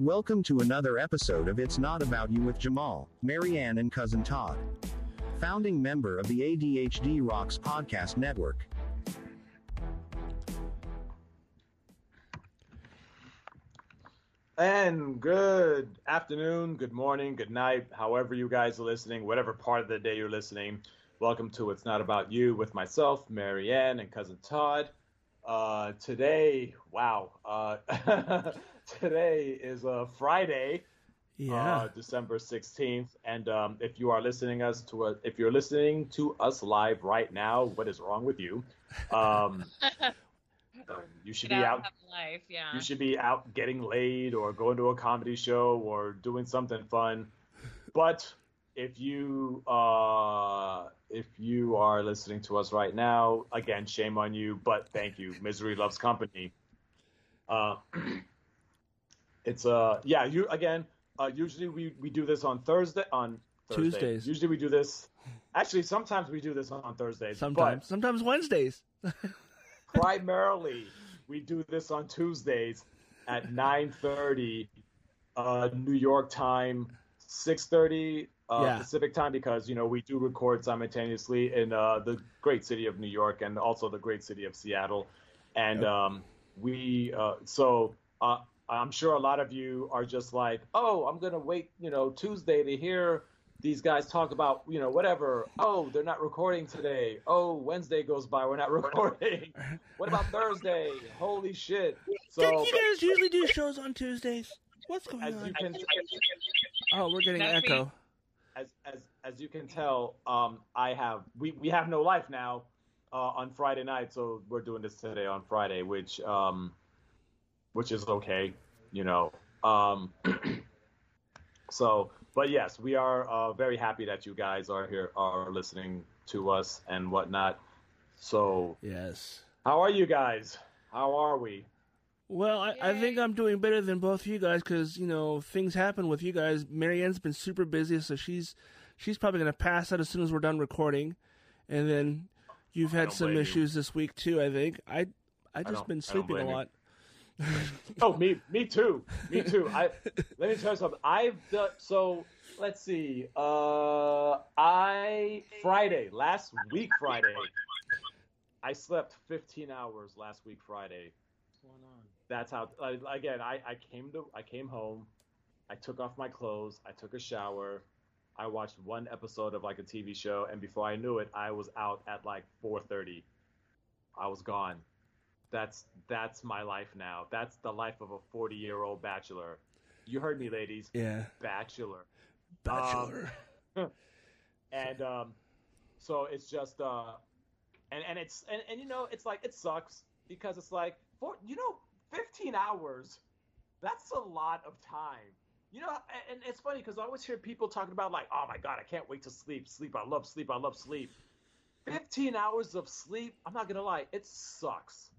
Welcome to another episode of It's Not About You with Jamal, Marianne, and Cousin Todd. Founding member of the ADHD Rocks Podcast Network. And good afternoon, good morning, good night, however you guys are listening, whatever part of the day you're listening. Welcome to It's Not About You with myself, Marianne, and cousin Todd. Uh, today, wow, uh, today is a uh, Friday, Yeah. uh, December sixteenth, and um, if you are listening us to a, if you're listening to us live right now, what is wrong with you? Um, you should be Get out life, yeah. you should be out getting laid or going to a comedy show or doing something fun. But if you uh, if you are listening to us right now, again, shame on you, but thank you. Misery loves company. Uh, it's uh yeah you again. Uh, usually we, we do this on Thursday on Thursday. Tuesdays. Usually we do this. Actually, sometimes we do this on Thursdays. Sometimes, sometimes Wednesdays. Primarily we do this on Tuesdays at 9:30 uh, New York time, 6:30 uh, Yeah. Pacific time because you know we do record simultaneously in uh, the great city of New York and also the great city of Seattle, and Yep. um, we uh, so uh, I'm sure a lot of you are just like, oh, I'm gonna wait, you know, Tuesday to hear these guys talk about, you know, whatever. Oh, they're not recording today. Oh, Wednesday goes by, we're not recording. what about Thursday? Holy shit! So Don't you guys usually do shows on Tuesdays? What's going as on? you can Oh, we're getting That's echo. me. as as as you can tell, um, I have we we have no life now uh, on Friday night, so we're doing this today on Friday, which um, which is okay, you know. Um, so, but yes, we are uh, very happy that you guys are here, are listening to us and whatnot. So, Yes. how are you guys? How are we? Well, I, I think I'm doing better than both of you guys because you know things happen with you guys. Marianne's been super busy, so she's she's probably gonna pass out as soon as we're done recording, and then you've had some blame you. issues this week too. I think I I just been sleeping a lot. you. Oh, me, me too, me too. I let me tell you something. I've done so. Let's see. Uh, I Friday last week Friday. I slept 15 hours last week Friday. What's going on? That's how. Again, I I came to I came home. I took off my clothes. I took a shower. I watched one episode of like a TV show, and before I knew it, I was out at like 4:30. I was gone. That's that's my life now. That's the life of a 40 year old bachelor. You heard me, ladies. Yeah, Bachelor. bachelor. And um, so it's just uh, and and it's and, and you know it's like it sucks because it's like for you know 15 hours, that's a lot of time. You know, and, and it's funny because I always hear people talking about like, oh my god, I can't wait to sleep. Sleep, I love sleep. I love sleep. 15 hours of sleep. I'm not gonna lie, it sucks.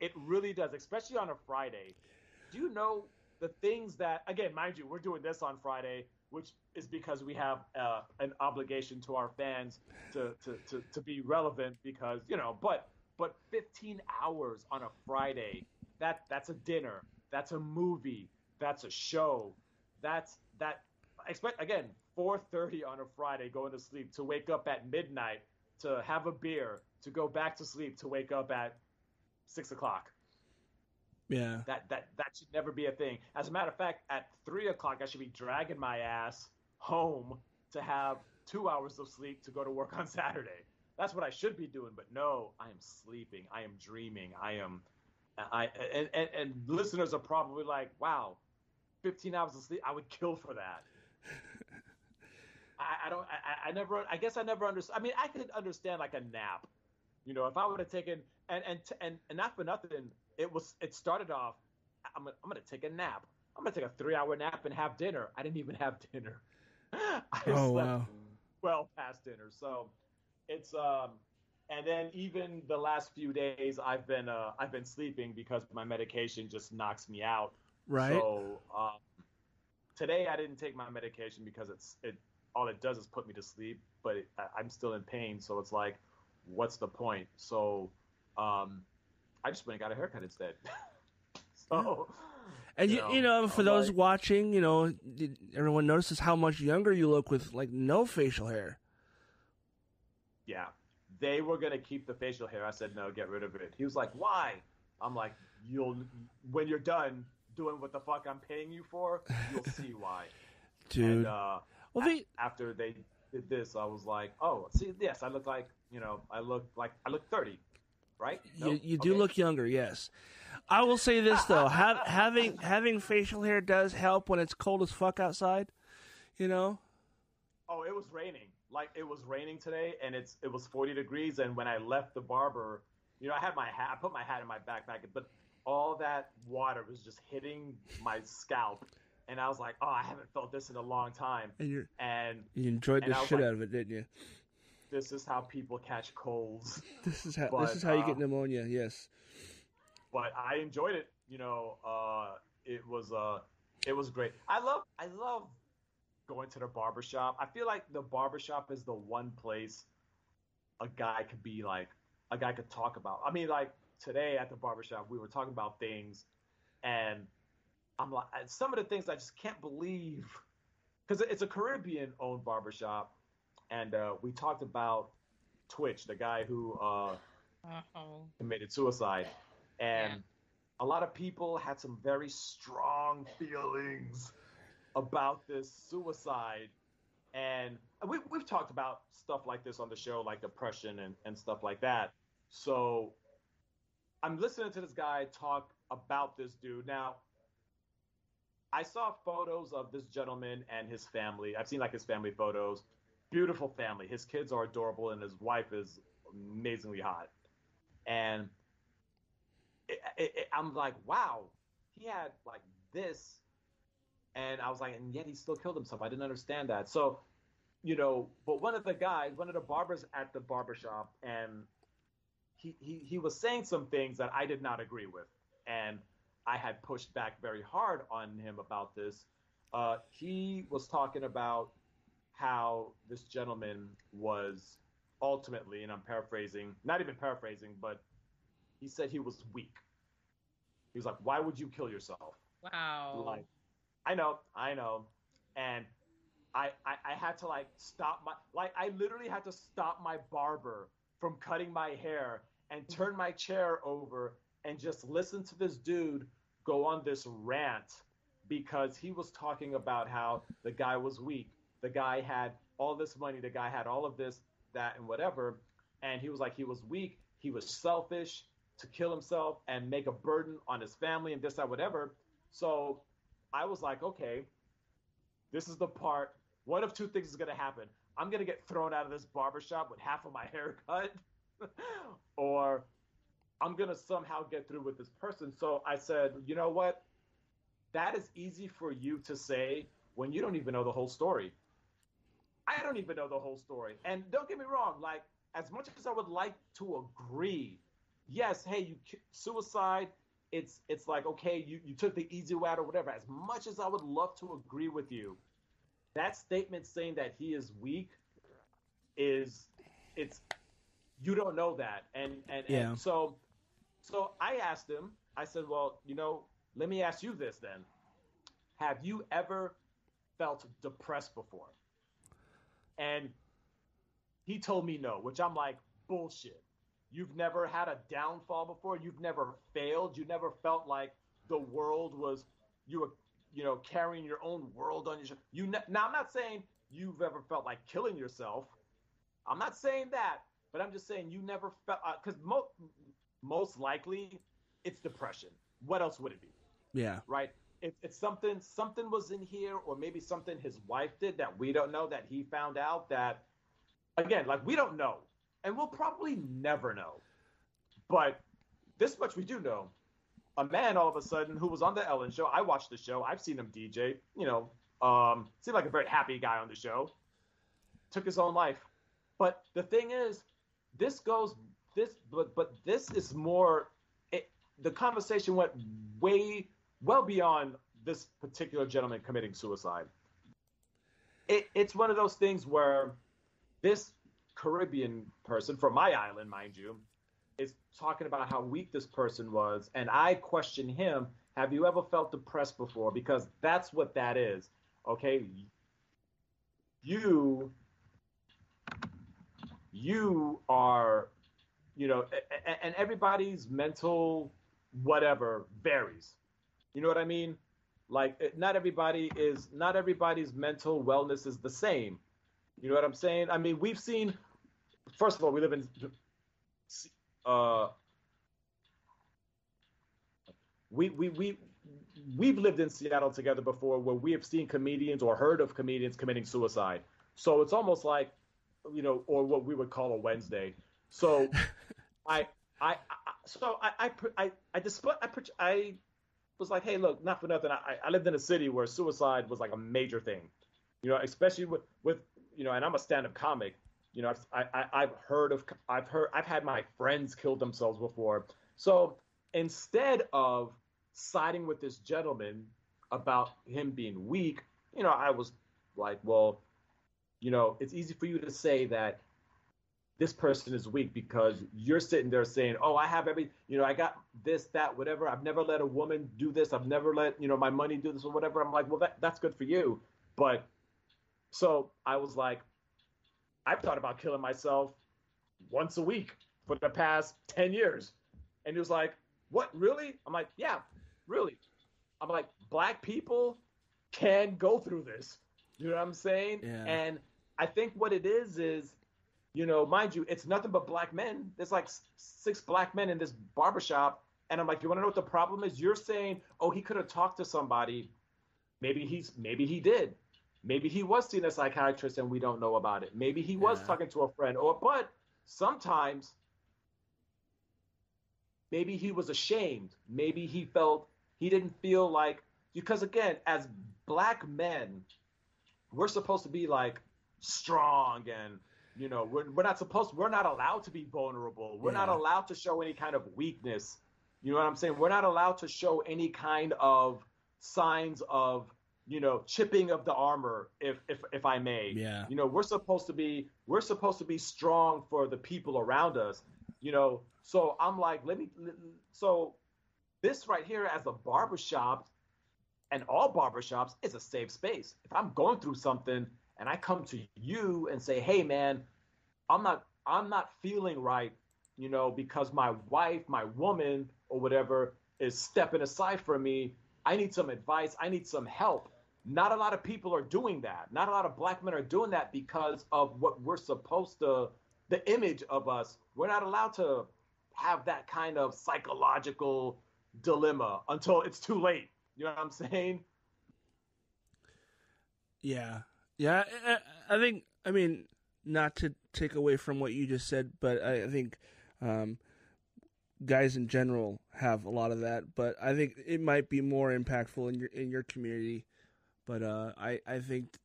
It really does, especially on a Friday. Do you know the things that again, mind you, we're doing this on Friday, which is because we have uh, an obligation to our fans to, to, to, to be relevant because you know, but but 15 hours on a Friday, that that's a dinner, that's a movie, that's a show, that's that. Expect again, 4:30 on a Friday, going to sleep to wake up at midnight to have a beer to go back to sleep to wake up at six o'clock. yeah, That that that should never be a thing. As a matter of fact, at three o'clock, I should be dragging my ass home to have two hours of sleep to go to work on Saturday. That's what I should be doing, but no, I am sleeping. I am dreaming. I am, I and and, and listeners are probably like, wow, fifteen hours of sleep. I would kill for that. I, I don't. I, I never. I guess I never understood. I mean, I could understand like a nap. You know, if I would have taken and and and and not for nothing, it was. It started off. I'm gonna, I'm gonna take a nap. I'm gonna take a three hour nap and have dinner. I didn't even have dinner. I Oh, slept wow. well past dinner. So it's um and then even the last few days I've been uh I've been sleeping because my medication just knocks me out. right. So um, today I didn't take my medication because it's it all it does is put me to sleep, but it, I, I'm still in pain. So it's like, what's the point? So um, I just went and got a haircut instead. so And you, You know, you know, for I'm those like- watching, you know, everyone notices how much younger you look with like no facial hair. Yeah. They were gonna keep the facial hair. I said no, get rid of it. He was like, why? I'm like, you'll when you're done doing what the fuck I'm paying you for, you'll see why. Dude. And uh, well, they, after they did this, I was like, oh, see, yes, I look like you know, I look like I look 30, right? No? you, you do Okay. look younger, yes. I will say this though, having having facial hair does help when it's cold as fuck outside. You know, Oh, it was raining. Like it was raining today, and it's it was 40 degrees. And when I left the barber, you know, I had my hat. I put my hat in my backpack, but all that water was just hitting my scalp, and I was like, oh, I haven't felt this in a long time. and you And you enjoyed the shit like- out of it, didn't you? This is how people catch colds. This is how this is how you uh, get pneumonia. Yes. but I enjoyed it. You know, uh, it was uh, it was great. I love I love going to the barber shop. I feel like the barber shop is the one place a guy could be like a guy could talk about. I mean, like today at the barber shop, we were talking about things, and I'm like some of the things I just can't believe because it's a Caribbean owned barber shop, and uh, we talked about Twitch, the guy who. Uh, Uh-oh. committed suicide. And Yeah. a lot of people had some very strong feelings about this suicide. And we, we've talked about stuff like this on the show, like depression and, and stuff like that. So I'm listening to this guy talk about this dude. Now, I saw photos of this gentleman and his family. I've seen like his family photos. Beautiful family. His kids are adorable, and his wife is amazingly hot and it, it, it- I'm like, wow, he had like this, and I was like, and yet he still killed himself. I didn't understand that. So, you know, but one of the guys, one of the barbers at the barbershop, and he, he he was saying some things that I did not agree with, and I had pushed back very hard on him about this. Uh, he was talking about how this gentleman was ultimately, and I'm paraphrasing, not even paraphrasing, but he said he was weak. He was like, "Why would you kill yourself?" Wow. Like, I know, I know, and I, I I had to like stop my like I literally had to stop my barber from cutting my hair and turn my chair over and just listen to this dude go on this rant because he was talking about how the guy was weak. The guy had all this money, the guy had all of this, that, and whatever. And he was like, he was weak, he was selfish to kill himself and make a burden on his family and this, that, whatever. So I was like, okay, this is the part. One of two things is going to happen. I'm going to get thrown out of this barbershop with half of my hair cut, or I'm going to somehow get through with this person. So I said, you know what? That is easy for you to say when you don't even know the whole story. I don't even know the whole story. And don't get me wrong, like, as much as I would like to agree, yes, hey, you suicide, it's it's like, okay, you, you took the easy way out or whatever. As much as I would love to agree with you, that statement saying that he is weak is it's you don't know that. And and, Yeah. and so so I asked him, I said, Well, you know, let me ask you this then. Have you ever felt depressed before? And he told me no, which I'm like, bullshit. You've never had a downfall before. You've never failed. You never felt like the world was you were, you know, carrying your own world on your. shou- You ne- now I'm not saying you've ever felt like killing yourself. I'm not saying that, but I'm just saying you never felt uh, because mo- most likely it's depression. What else would it be? Yeah. right? If it's something something was in here, or maybe something his wife did that we don't know that he found out that again, like we don't know, and we'll probably never know. But this much we do know: a man all of a sudden who was on the Ellen show. I watched the show. I've seen him DJ. You know, um, seemed like a very happy guy on the show. Took his own life. But the thing is, this goes this, but but this is more. It, the conversation went way well beyond this particular gentleman committing suicide. It, it's one of those things where this Caribbean person from my island, mind you, is talking about how weak this person was, and I question him: Have you ever felt depressed before? Because that's what that is. Okay. You you are you know and everybody's mental whatever varies. You know what I mean? Like not everybody is not everybody's mental wellness is the same. You know what I'm saying? I mean, we've seen first of all, we live in uh we we we we've lived in Seattle together before where we have seen comedians or heard of comedians committing suicide. So it's almost like you know, or what we would call a Wednesday. So I I, I so I I I I display I I was like, hey, look, not for nothing. I I lived in a city where suicide was like a major thing, you know, especially with with you know, and I'm a stand-up comic. You know, I've I, I, I've heard of I've heard I've had my friends kill themselves before. So instead of siding with this gentleman about him being weak, you know, I was like, well, you know, it's easy for you to say that this person is weak because you're sitting there saying, "Oh, I have every, you know, I got this, that, whatever. I've never let a woman do this. I've never let, you know, my money do this or whatever." I'm like, "Well, that that's good for you." But so I was like, I've thought about killing myself once a week for the past 10 years. And he was like, "What, really?" I'm like, "Yeah, really." I'm like, "Black people can go through this." You know what I'm saying? Yeah. And I think what it is is you know, mind you, it's nothing but black men. There's like six black men in this barbershop. And I'm like, you want to know what the problem is? You're saying, oh, he could have talked to somebody. Maybe he's, maybe he did. Maybe he was seeing a psychiatrist and we don't know about it. Maybe he was Yeah. talking to a friend. Or, but sometimes, maybe he was ashamed. Maybe he felt he didn't feel like because again, as black men, we're supposed to be like strong and you know we're, we're not supposed we're not allowed to be vulnerable. We're not allowed to show any kind of weakness. You know what i'm saying? We're not allowed to show any kind of signs of you know chipping of the armor if if if i may. Yeah. you know we're supposed to be we're supposed to be strong for the people around us you know? So i'm like let me so this right here as a barbershop and all barbershops is a safe space. If I'm going through something and I come to you and say, "Hey man, I'm not I'm not feeling right, you know, because my wife, my woman or whatever is stepping aside for me. I need some advice, I need some help." Not a lot of people are doing that. Not a lot of black men are doing that because of what we're supposed to the image of us. We're not allowed to have that kind of psychological dilemma until it's too late. You know what I'm saying? Yeah, yeah. I, I think. I mean, not to take away from what you just said, but I, I think um, guys in general have a lot of that. But I think it might be more impactful in your in your community. But uh, I I think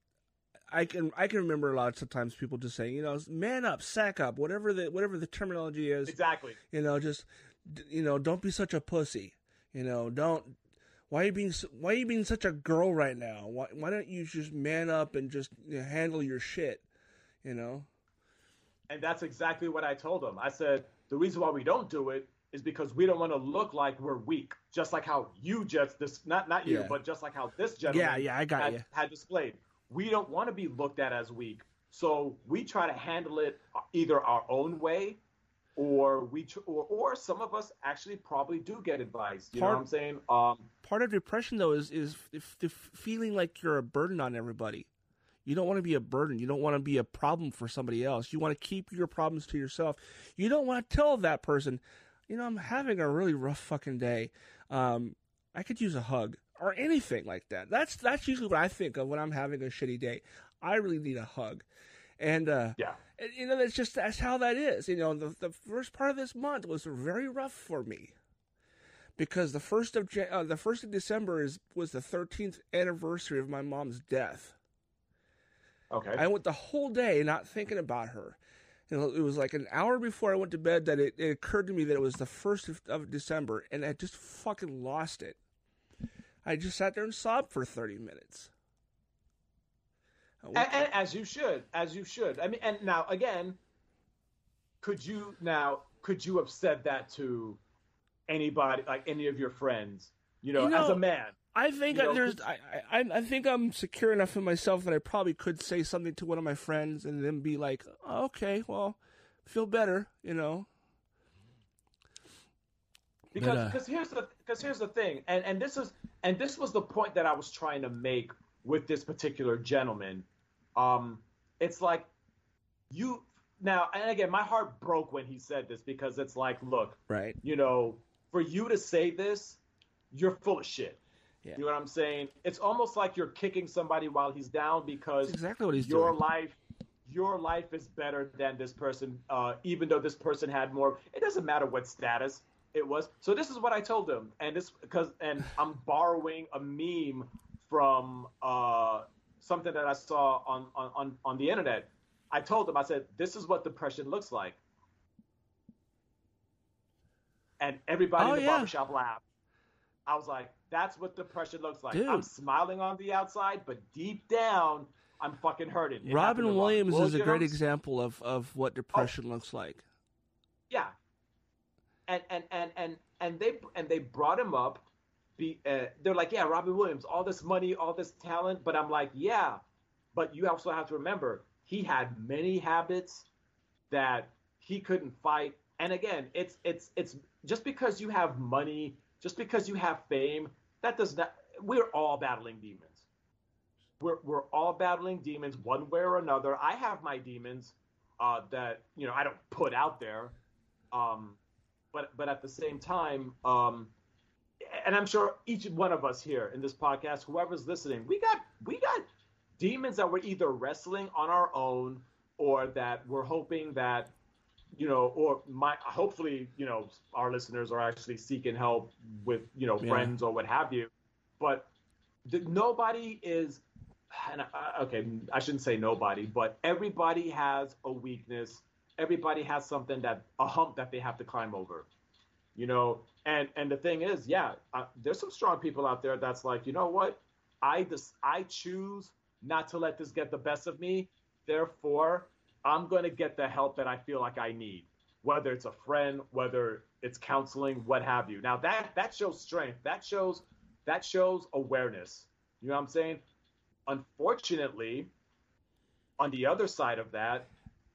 I can I can remember a lot of times people just saying, you know, man up, sack up, whatever the whatever the terminology is. Exactly. You know, just you know, don't be such a pussy. You know, don't. Why are you being Why are you being such a girl right now? Why Why don't you just man up and just you know, handle your shit? You know. And that's exactly what I told him. I said, the reason why we don't do it is because we don't want to look like we're weak. Just like how you just this not not you, Yeah. but just like how this gentleman Yeah, yeah, I got had, you. had displayed. We don't want to be looked at as weak. So we try to handle it uh, either our own way or we tr- or, or some of us actually probably do get advice. You Part- know what I'm saying? Um Part of depression though is is if, the feeling like you're a burden on everybody. You don't want to be a burden. You don't want to be a problem for somebody else. You want to keep your problems to yourself. You don't want to tell that person, you know, I'm having a really rough fucking day. Um, I could use a hug or anything like that. That's that's usually what I think of when I'm having a shitty day. I really need a hug, and uh, yeah. and, you know that's just that's how that is. You know, the the first part of this month was very rough for me because the first of Jan- uh, the first of December is was the 13th anniversary of my mom's death. Okay. I went the whole day not thinking about her. You know, it was like an hour before I went to bed that it, it occurred to me that it was the first of, of December, and I just fucking lost it. I just sat there and sobbed for 30 minutes. I woke and, and as you should, as you should. I mean, and now again, could you now could you have said that to anybody, like any of your friends? You know, You know, as a man. I think You know, there's. I, I I think I'm secure enough in myself that I think I'm secure enough in myself that I probably could say something to one of my friends and then be like, oh, okay, well, feel better, you know. because uh, because here's the because here's the thing and and this is and this was the point that I was trying to make with this particular gentleman um it's like you now and again my heart broke when he said this because it's like look Right. you know for you to say this you're full of shit Yeah. you know what I'm saying it's almost like you're kicking somebody while he's down because That's exactly what he's your doing. life your life is better than this person uh, even though this person had more it doesn't matter what status it was so this is what i told him and this because and i'm borrowing a meme from uh, something that i saw on, on on on the internet i told them, i said this is what depression looks like and everybody Oh, in the yeah. barbershop laughed i was like that's what depression looks like Dude. i'm smiling on the outside but deep down i'm fucking hurting It Robin Williams is a great example of, of what oh. depression looks like. Yeah, and and and and and they and they brought him up. Be uh, they're like, yeah, Robin Williams, all this money, all this talent, but I'm like, yeah, but you also have to remember he had many habits that he couldn't fight. And again, it's it's it's just because you have money, just because you have fame, that does not. We're all battling demons. We're we're all battling demons one way or another. I have my demons uh, that you know I don't put out there, um, but but at the same time, um, and I'm sure each one of us here in this podcast, whoever's listening, we got we got demons that we're either wrestling on our own or that we're hoping that you know or my hopefully you know our listeners are actually seeking help with you know Yeah. friends or what have you. But th- nobody is and I, okay i shouldn't say nobody but everybody has a weakness. Everybody has something that a hump that they have to climb over you know and and the thing is yeah uh, there's some strong people out there that's like you know what? I just i choose not to let this get the best of me. Therefore i'm going to get the help that i feel like i need whether it's a friend whether it's counseling what have you. Now that that shows strength. That shows that shows awareness. You know what i'm saying? Unfortunately on the other side of that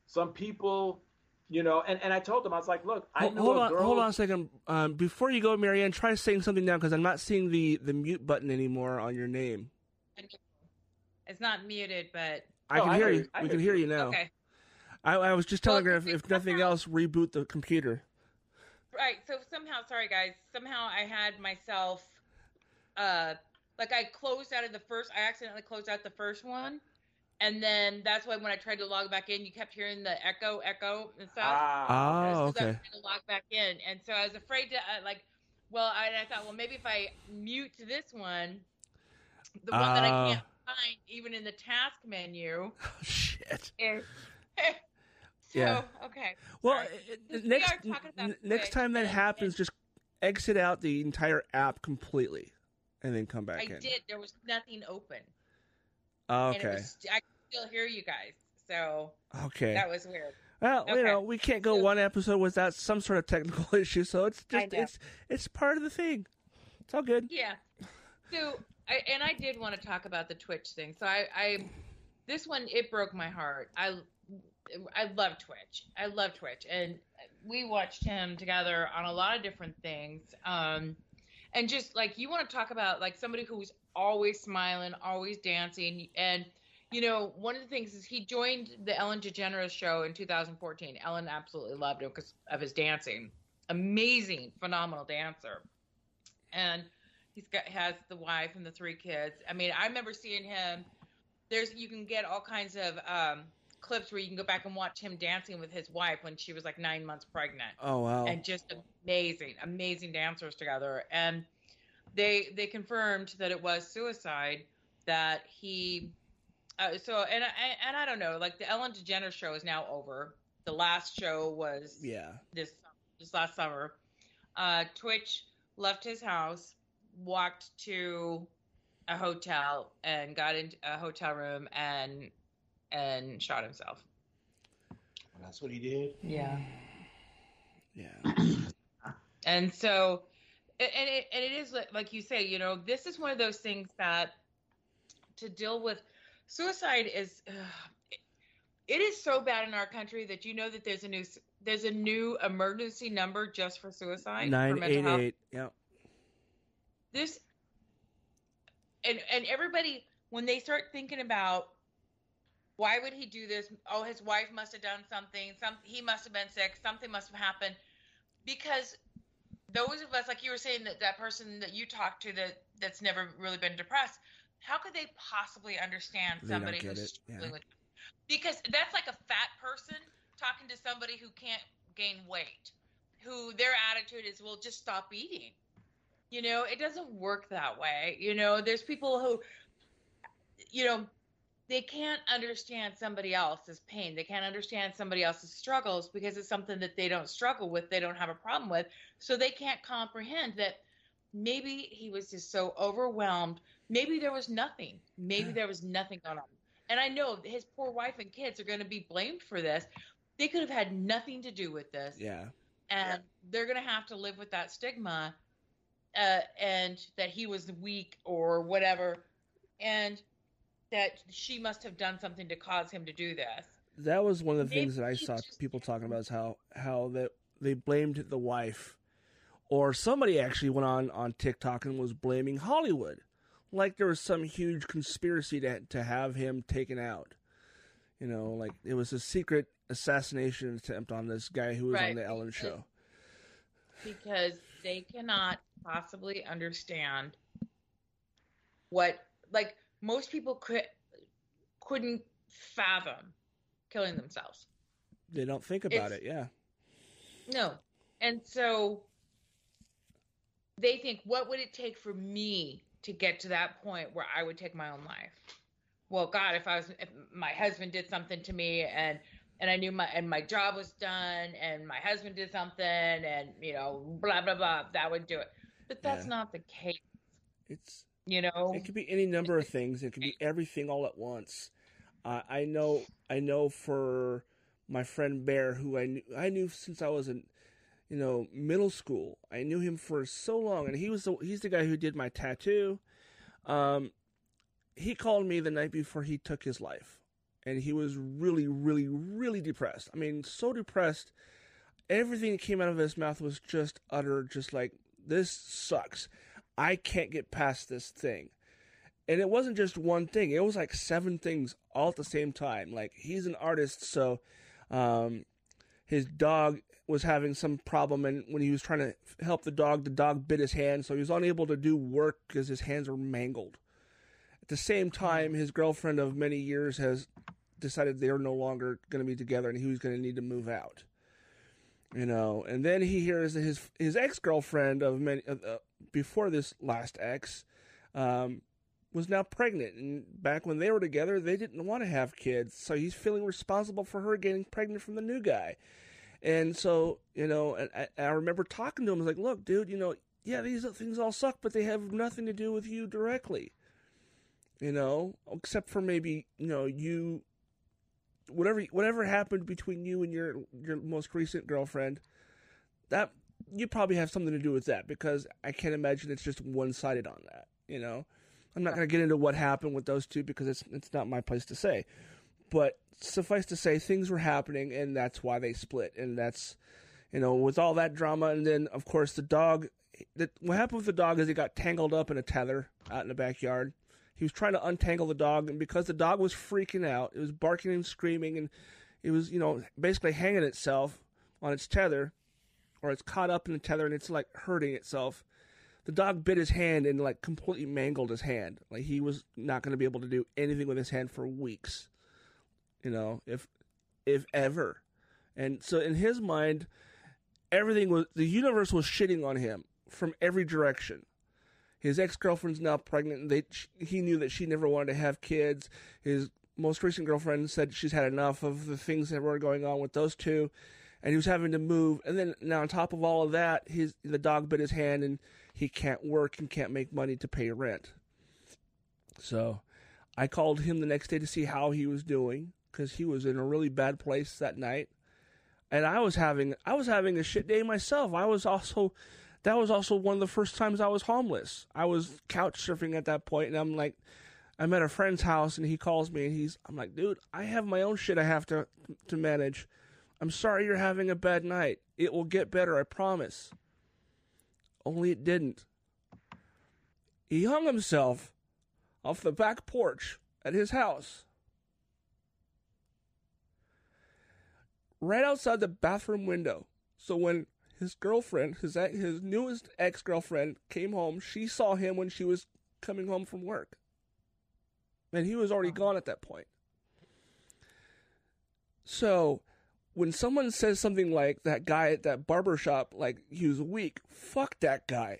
some people you know and, and i told them i was like look i Hold, know hold a on, girl hold on a second. Um, before you go, Marianne, try saying something now because I'm not seeing the, the mute button anymore on your name. It's not muted, but I Oh, can I hear heard you. you. I we heard can hear you. you now. okay. I, I was just telling Well, her if, if nothing somehow- else, reboot the computer. Right. So somehow, sorry guys, somehow I had myself, uh, like I closed out of the first. I accidentally closed out the first one, and then that's why when I tried to log back in, you kept hearing the echo, echo, and stuff. ah, Oh, So I was okay. trying to log back in, and so I was afraid to uh, like. Well, I, I thought, well, maybe if I mute this one, the one that I Ah. can't find even in the task menu Shit. is. so Yeah. okay. Well, Sorry. it- we next are talking about n- next time that and- happens, just exit out the entire app completely, and then come back I in. did. There was nothing open. Oh, okay. was, I could still hear you guys. So Okay. that was weird. Well, you know, we can't go So- one episode without some sort of technical issue, so it's just it's it's part of the thing. It's all good. Yeah. So, I, and I did want to talk about the Twitch thing. So I, I, this one it broke my heart. I, I love Twitch. I love Twitch, and we watched him together on a lot of different things. Um, and just like you want to talk about like somebody who's always smiling, always dancing, and you know one of the things is he joined the Ellen DeGeneres show in 2014. Ellen absolutely loved him because of his dancing. Amazing, phenomenal dancer and he's got has the wife and the three kids. I mean, I remember seeing him. There's you can get all kinds of um, clips where you can go back and watch him dancing with his wife when she was like nine months pregnant, Oh wow. and just amazing, amazing dancers together. And they they confirmed that it was suicide. That he uh, so and I and I don't know, like the Ellen DeGeneres show is now over. The last show was yeah. this this last summer. Uh, Twitch left his house, walked to a hotel, and got into a hotel room and and shot himself. That's what he did. Yeah. Yeah. And so and it, and it is like- you say, you know, this is one of those things that to deal with suicide is it- is so bad in our country that you know that there's a new there's a new emergency number just for suicide for Nine mental eight health. eight. Yeah. this and and everybody when they start thinking about why would he do this oh his wife must have done something some he must have been sick something must have happened because those of us like you were saying that that person that you talked to that that's never really been depressed how could they possibly understand They don't somebody get who's it, yeah. because that's like a fat person talking to somebody who can't gain weight who their attitude is well just stop eating you know it doesn't work that way you know there's people who you know they can't understand somebody else's pain. They can't understand somebody else's struggles because it's something that they don't struggle with they don't have a problem with. So they can't comprehend that maybe he was just so overwhelmed. Maybe there was nothing. Maybe there was nothing going on. And i know his poor wife and kids are going to be blamed for this. They could have had nothing to do with this. Yeah. and they're going to have to live with that stigma uh, and that he was weak or whatever. And that she must have done something to cause him to do this That was one of the Maybe things that I saw just- people talking about is how how that they blamed the wife, or somebody actually went on on TikTok and was blaming Hollywood, like there was some huge conspiracy to to have him taken out. You know, like it was a secret assassination attempt on this guy who was on the Ellen because- show. because they cannot possibly understand what like most people could couldn't fathom killing themselves They don't think about It's- it. Yeah. No. And so they think, what would it take for me to get to that point where I would take my own life? Well, God, if I was, if my husband did something to me and, and I knew my, and my job was done and my husband did something and, you know, blah, blah, blah, that would do it. But that's Yeah. not the case, It's you know? It could be any number of things. It could be everything all at once. Uh, I know. I know for my friend Bear, who I knew, I knew since I was in, you know, middle school. I knew him for so long, and he was the, he's the guy who did my tattoo. Um, he called me the night before he took his life, and he was really, really, really depressed. I mean, so depressed. Everything that came out of his mouth was just utter, just like this sucks. I can't get past this thing. And it wasn't just one thing, it was like seven things all at the same time. Like, he's an artist, so um, his dog was having some problem, and when he was trying to help the dog, the dog bit his hand, so he was unable to do work because his hands were mangled. At the same time, his girlfriend of many years has decided they're no longer going to be together, and he was going to need to move out you know and then he hears that his his ex-girlfriend of many uh, uh, before this last ex um was now pregnant. And back when they were together they didn't want to have kids. So he's feeling responsible for her getting pregnant from the new guy. And so you know and I, I remember talking to him. I was like look dude you know yeah these things all suck but they have nothing to do with you directly. You know except for maybe you know you whatever whatever happened between you and your your most recent girlfriend, that you probably have something to do with that because I can't imagine it's just one sided on that. You know, I'm not going to get into what happened with those two because it's it's not my place to say. But suffice to say, things were happening, and that's why they split. And that's you know with all that drama, and then of course the dog. The, what happened with the dog is he got tangled up in a tether out in the backyard. He was trying to untangle the dog, and because the dog was freaking out, it was barking and screaming, and it was, you know, basically hanging itself on its tether, or it's caught up in the tether and it's like hurting itself. The dog bit his hand and like completely mangled his hand. Like he was not going to be able to do anything with his hand for weeks, you know, if if ever. And so in his mind, everything was the universe was shitting on him from every direction his ex girlfriend's now pregnant. And they he knew that she never wanted to have kids. His most recent girlfriend said she's had enough of the things that were going on with those two, and he was having to move. And then now on top of all of that, his the dog bit his hand, and he can't work and can't make money to pay rent. So, I called him the next day to see how he was doing because he was in a really bad place that night, and I was having I was having a shit day myself. I was also that was also one of the first times I was homeless. I was couch surfing at that point, and I'm like, I'm at a friend's house, and he calls me, and he's, I'm like, dude, I have my own shit I have to to manage. I'm sorry you're having a bad night. It will get better, I promise. Only it didn't. He hung himself off the back porch at his house. Right outside the bathroom window. So when his girlfriend, his his newest ex-girlfriend came home, she saw him when she was coming home from work. And he was already gone at that point. So, when someone says something like that guy at that barber shop, like he was weak, fuck that guy.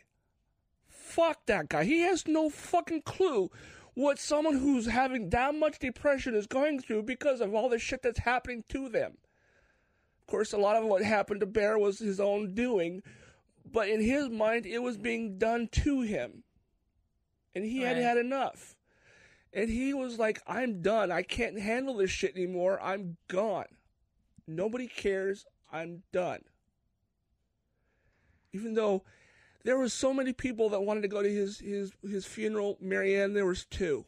Fuck that guy. He has no fucking clue what someone who's having that much depression is going through because of all the shit that's happening to them. Of course, a lot of what happened to Bear was his own doing, but in his mind, it was being done to him. And he right. had had enough. And he was like, I'm done. I can't handle this shit anymore. I'm gone. Nobody cares. I'm done. Even though there was so many people that wanted to go to his his his funeral, Marianne, there was two.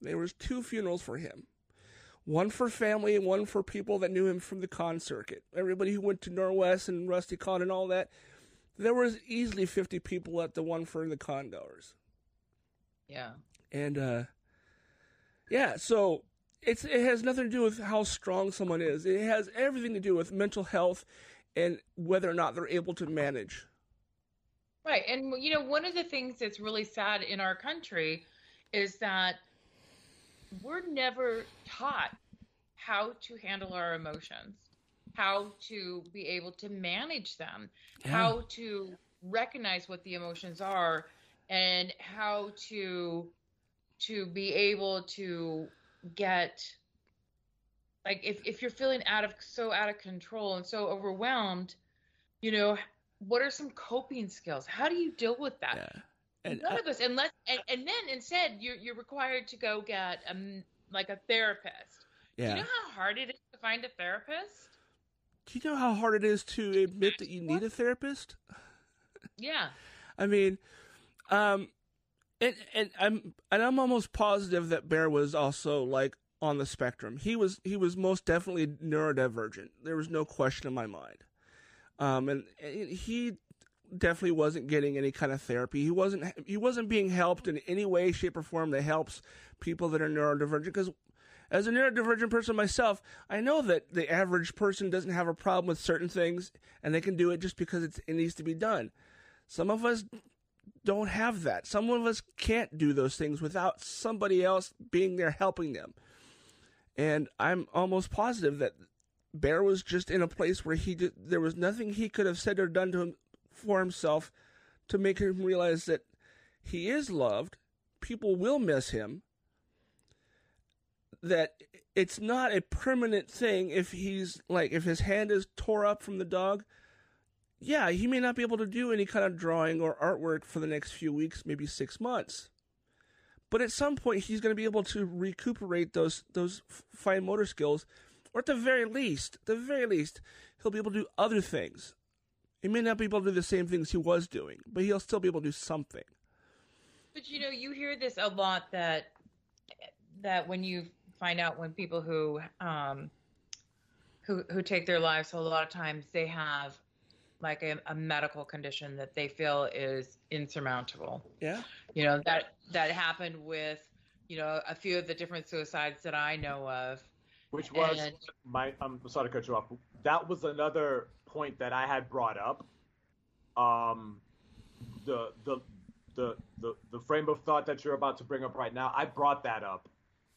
There was two funerals for him. One for family and one for people that knew him from the con circuit. Everybody who went to Norwest and Rusty Con and all that. There was easily 50 people at the one for the con goers. Yeah. And uh, yeah, so it's it has nothing to do with how strong someone is. It has everything to do with mental health and whether or not they're able to manage. Right. And you know, one of the things that's really sad in our country is that we're never taught how to handle our emotions, how to be able to manage them, yeah. how to recognize what the emotions are and how to to be able to get like if, if you're feeling out of so out of control and so overwhelmed you know what are some coping skills? How do you deal with that? Yeah. and none uh, of us unless and, and then instead you're you're required to go get a like a therapist. Yeah. do you know how hard it is to find a therapist? Do you know how hard it is to admit that you need a therapist? Yeah. I mean um and and I'm and I'm almost positive that Bear was also like on the spectrum. He was he was most definitely neurodivergent. There was no question in my mind. Um, and, and he definitely wasn't getting any kind of therapy. He wasn't he wasn't being helped in any way, shape, or form that helps people that are neurodivergent. Because as a neurodivergent person myself, I know that the average person doesn't have a problem with certain things, and they can do it just because it needs to be done. Some of us don't have that. Some of us can't do those things without somebody else being there helping them. And I'm almost positive that Bear was just in a place where he did, there was nothing he could have said or done to him for himself to make him realize that he is loved. People will miss him. That it's not a permanent thing if he's like if his hand is tore up from the dog yeah, he may not be able to do any kind of drawing or artwork for the next few weeks, maybe six months. But at some point, he's going to be able to recuperate those those fine motor skills, or at the very least, the very least, he'll be able to do other things. He may not be able to do the same things he was doing, but he'll still be able to do something. But you know, you hear this a lot that that when you find out when people who um, who who take their lives, so a lot of times they have like a, a, medical condition that they feel is insurmountable. Yeah. You know, that that happened with, you know, a few of the different suicides that I know of. Which was and, my I'm sorry to cut you off. That was another point that I had brought up. Um the the the the, the frame of thought that you're about to bring up right now, I brought that up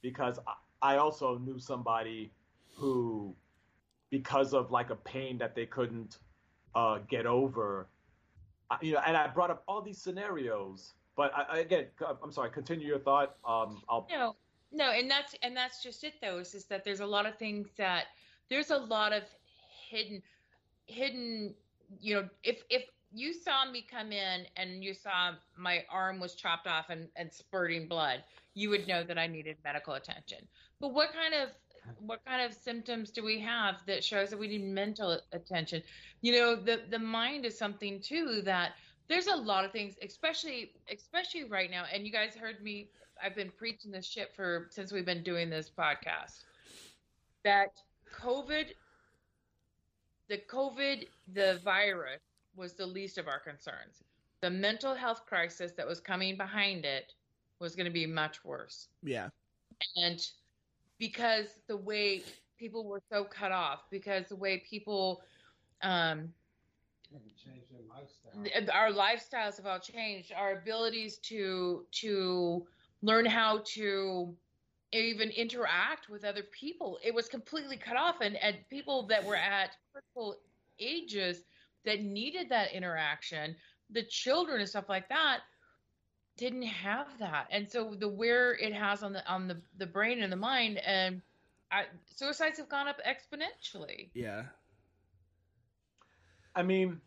because I also knew somebody who because of like a pain that they couldn't uh, get over. You know, and I brought up all these scenarios, but I, again, I'm sorry. Continue your thought. Um, I'll. No, no, and that's and that's just it though. Is just that there's a lot of things that there's a lot of hidden, hidden. You know, if if you saw me come in and you saw my arm was chopped off and, and spurting blood, you would know that I needed medical attention. But what kind of what kind of symptoms do we have that shows that we need mental attention? You know, the the mind is something too that there's a lot of things, especially especially right now. And you guys heard me. I've been preaching this shit for since we've been doing this podcast. That COVID, the COVID, the virus was the least of our concerns. The mental health crisis that was coming behind it was going to be much worse. Yeah. And because the way people were so cut off, because the way people, um, Change their lifestyle. our lifestyles have all changed. Our abilities to to learn how to even interact with other people, it was completely cut off. And and people that were at critical ages that needed that interaction, the children and stuff like that, didn't have that. And so the wear it has on the on the the brain and the mind, and I, suicides have gone up exponentially. Yeah. I mean,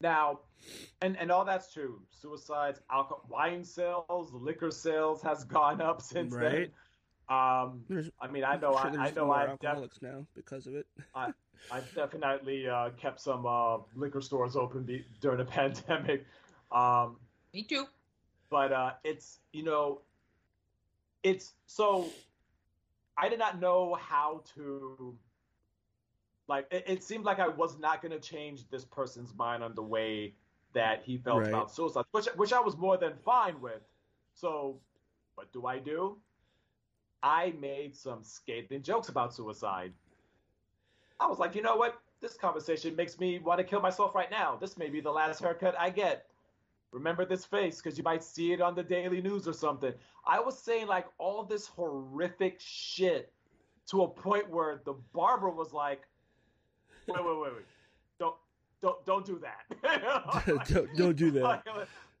now, and and all that's true. Suicides, alcohol, wine sales, liquor sales has gone up since Right. then. Um, There's, I mean, I know, sure I, I there's know, I've, def- now because of it. I've definitely uh, kept some uh, liquor stores open be- during the pandemic. Um, Me too. But uh, it's you know, it's so. I did not know how to. Like it, it seemed like I was not going to change this person's mind on the way that he felt Right. about suicide, which which I was more than fine with. So, what do I do? I made some scathing jokes about suicide. I was like, you know what? This conversation makes me want to kill myself right now. This may be the last haircut I get. Remember this face because you might see it on the daily news or something. I was saying like all this horrific shit to a point where the barber was like, wait, wait, wait, wait. Don't don't don't do that. don't, don't do that. like,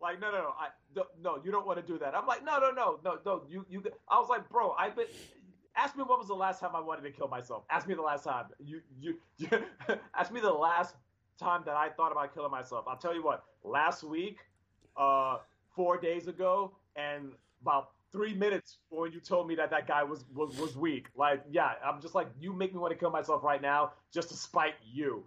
like, no, no, no, I, no, no, you don't want to do that. I'm like, no, no, no, no, no. You, you. I was like, bro, I've been. Ask me when was the last time I wanted to kill myself. Ask me the last time. You, you, you ask me the last time that I thought about killing myself. I'll tell you what. Last week, uh, four days ago, and about three minutes when you told me that that guy was was was weak. Like, yeah, I'm just like, you make me want to kill myself right now just to spite you.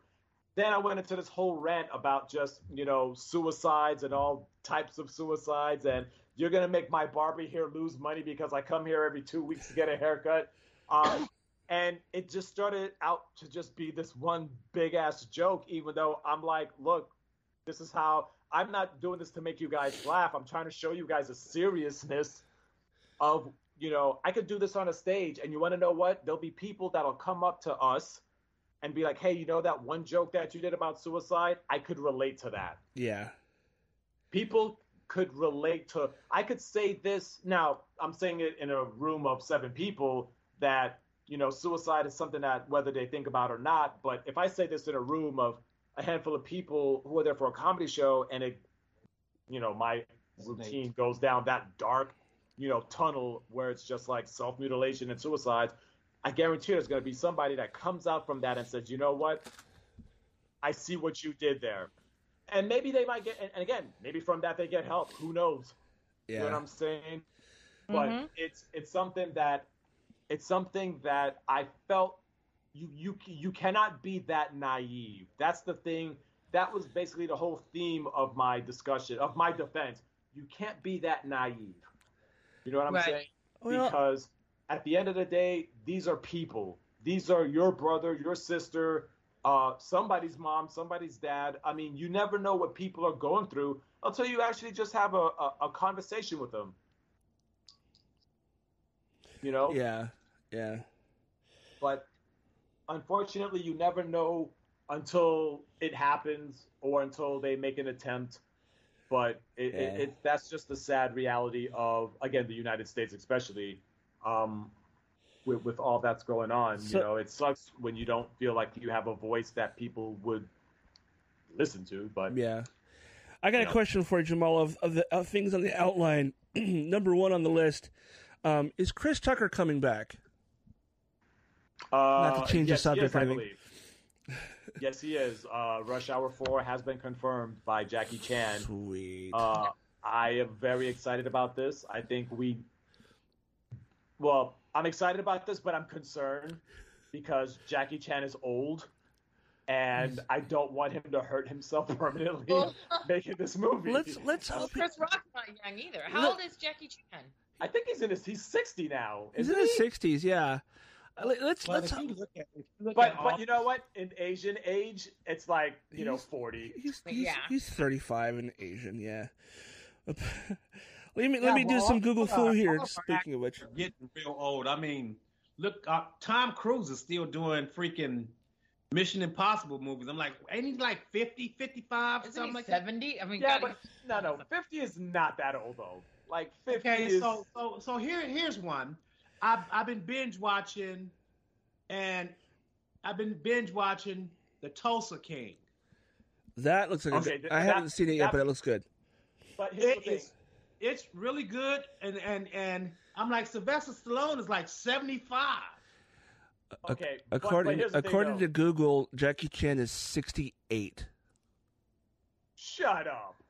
Then I went into this whole rant about just you know suicides and all types of suicides, and you're gonna make my barber here lose money because I come here every two weeks to get a haircut. Um, and it just started out to just be this one big ass joke, even though I'm like, look, this is how I'm not doing this to make you guys laugh. I'm trying to show you guys the seriousness of, you know, I could do this on a stage, and you want to know what? There'll be people that'll come up to us and be like, hey, you know that one joke that you did about suicide? I could relate to that Yeah. people could relate to i could say this now i'm saying it in a room of seven people that you know suicide is something that whether they think about or not but if i say this in a room of a handful of people who are there for a comedy show and it you know my routine goes down that dark you know tunnel where it's just like self-mutilation and suicides i guarantee there's going to be somebody that comes out from that and says you know what? I see what you did there. And maybe they might get and, and again maybe from that they get help. Who knows? You know what i'm saying? But Mhm. it's it's something that it's something that i felt you you you cannot be that naive that's the thing that was basically the whole theme of my discussion of my defense you can't be that naive you know what i'm Right. saying Well, because at the end of the day, these are people. These are your brother, your sister, uh, somebody's mom, somebody's dad. I mean, you never know what people are going through until you actually just have a, a, a conversation with them. You know? yeah. Yeah. But unfortunately, you never know until it happens or until they make an attempt. But it, Yeah. it, it, that's just the sad reality of, again, the United States, especially um, with, with all that's going on. So- you know, it sucks when you don't feel like you have a voice that people would listen to. But Yeah. I got a Yeah. question for you, Jamal. Of, of the of things on the outline, number one on the list um, is Chris Tucker coming back? Uh, to change the yes, he subject is, or I anything. believe. yes, he is. Uh, Rush Hour 4 has been confirmed by Jackie Chan. Sweet. Uh, I am very excited about this. I think we, well, I'm excited about this, but I'm concerned because Jackie Chan is old, and I don't want him to hurt himself permanently making this movie. Let's let's well, hope he, Chris Rock's not young either. How Look- old is Jackie Chan? I think he's in his he's 60 now. he's isn't in his sixties. Yeah. Let- Let's But let's you look at, if you look But but all- you know what? In Asian age, it's like you know 40. he's he's, yeah. he's thirty five and Asian. Yeah. let me Yeah, let me do some Google all- foo here. all of our Speaking of which, are getting real old. I mean, look, uh, Tom Cruise is still doing freaking Mission Impossible movies. I'm like, ain't he like 50, 55, Isn't something he like that? seventy? I mean, Yeah, God, but no, no, 50 is not that old though. Like 50 Okay, is. so so so here here's one. I've I've been binge watching, and I've been binge watching the Tulsa King. that looks like Okay, good- th- I that- haven't seen it yet, that- but it looks good. but here's the It thing. is it's really good, and and and I'm like Sylvester Stallone is like 75. Ac- Okay, but- but According thing, according to Google, Jackie Chan is sixty eight. Shut up.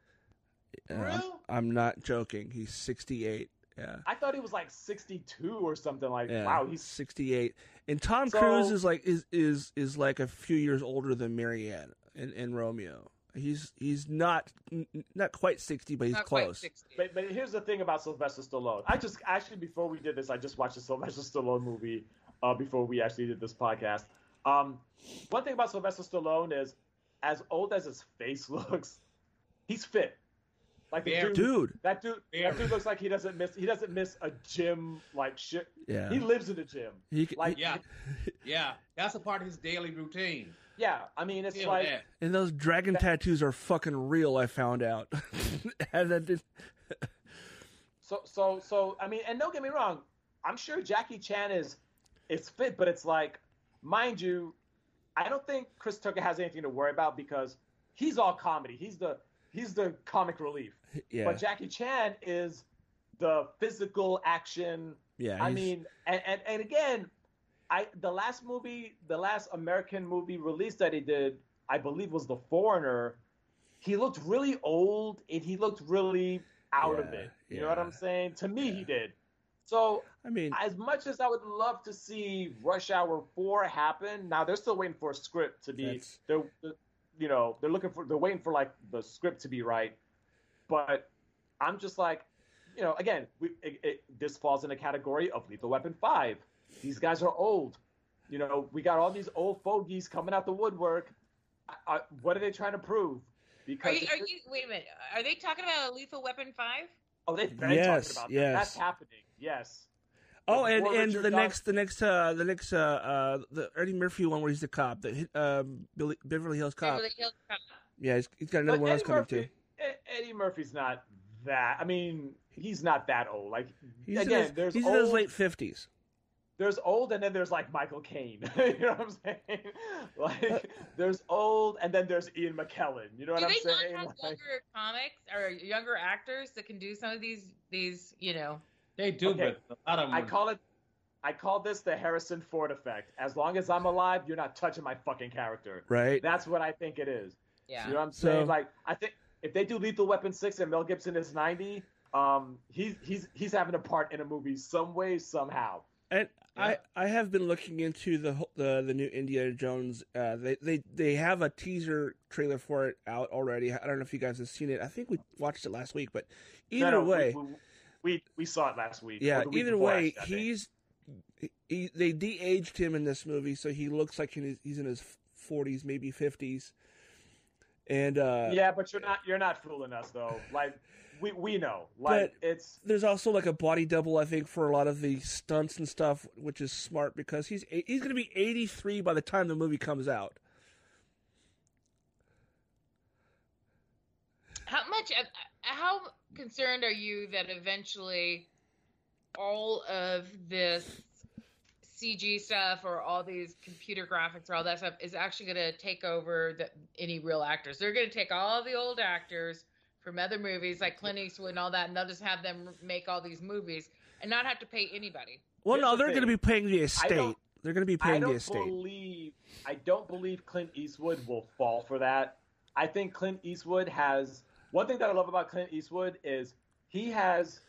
I'm, I'm not joking. He's sixty eight. Yeah. I thought he was like 62 or something like. Yeah, Wow, he's 68. And Tom So- Cruise is like is is is like a few years older than Marianne in, in Romeo. He's he's not not quite 60, but he's not close. But, but here's the thing about Sylvester Stallone. I just actually before we did this, I just watched a Sylvester Stallone movie uh, before we actually did this podcast. Um, one thing about Sylvester Stallone is, as old as his face looks, he's fit. Like the dude, Dude, that dude, that dude looks like he doesn't miss. He doesn't miss a gym like shit. yeah. He lives in the gym. He, c- Like, Yeah, yeah, that's a part of his daily routine. yeah. I mean, it's Feel like that. and those dragon tattoos are fucking real, I found out. and that did, So so so I mean, and don't get me wrong, I'm sure Jackie Chan is is fit, but it's like, mind you, I don't think Chris Tucker has anything to worry about because he's all comedy. He's the he's the comic relief. yeah. But Jackie Chan is the physical action. yeah. I mean, and, and and again, I the last movie, the last American movie release that he did, I believe was The Foreigner. He looked really old and he looked really out of it. You know what I'm saying? To me, yeah. he did. So I mean, as much as I would love to see Rush Hour Four happen, now they're still waiting for a script to be. They're, you know, they're looking for. They're waiting for like the script to be right. But I'm just like, you know, again, we, it, it, this falls in a category of Lethal Weapon Five. These guys are old. You know, we got all these old fogies coming out the woodwork. I, I, what are they trying to prove? Are Because you, are you? Wait a minute. Are they talking about a Lethal Weapon Five? oh, they've been Yes, talking about yes. that. That's happening. Yes. Oh, and and the Donner- next the next uh the next uh uh the Eddie Murphy one where he's the cop, the hit- um Billy, Beverly Hills Cop. Beverly Hills Cop. Yeah, he's, he's got another But one else Eddie coming Murphy, too. Eddie Murphy's not that. I mean, he's not that old. Like He's again, in his, there's he's old, in his late fifties. there's old, and then there's like Michael Caine. you know what I'm saying? Like there's old, and then there's Ian McKellen. You know what Do I'm saying? Do they not saying? have Like, younger comics or younger actors that can do some of these these you know? They do, Okay. but a lot of them. I call it. I call this the Harrison Ford effect. As long as I'm alive, you're not touching my fucking character. Right. That's what I think it is. Yeah. You know what I'm So- saying? Like I think if they do Lethal Weapon six and Mel Gibson is 90, um, he's he's he's having a part in a movie some way somehow. And I, Yeah. I have been looking into the the the new Indiana Jones. Uh, they they they have a teaser trailer for it out already. I don't know if you guys have seen it. I think we watched it last week. But either No, no, way, we, we we saw it last week. yeah. or week Either way, actually, I think. he's he, they de-aged him in this movie, so he looks like he's he's in his forties, maybe fifties. And uh, yeah, but you're not you're not fooling us though. Like we we know, like it's there's also like a body double, I think, for a lot of the stunts and stuff, which is smart because he's he's going to be 83 by the time the movie comes out. How much? uh, How concerned are you that eventually all of this CG stuff or all these computer graphics or all that stuff is actually going to take over the, any real actors? They're going to take all the old actors from other movies like Clint Eastwood and all that, and they'll just have them make all these movies and not have to pay anybody. Well, Here's no, the they're going to be paying the estate. They're going to be paying the don't estate. believe I don't believe Clint Eastwood will fall for that. I think Clint Eastwood has one thing that I love about Clint Eastwood is he has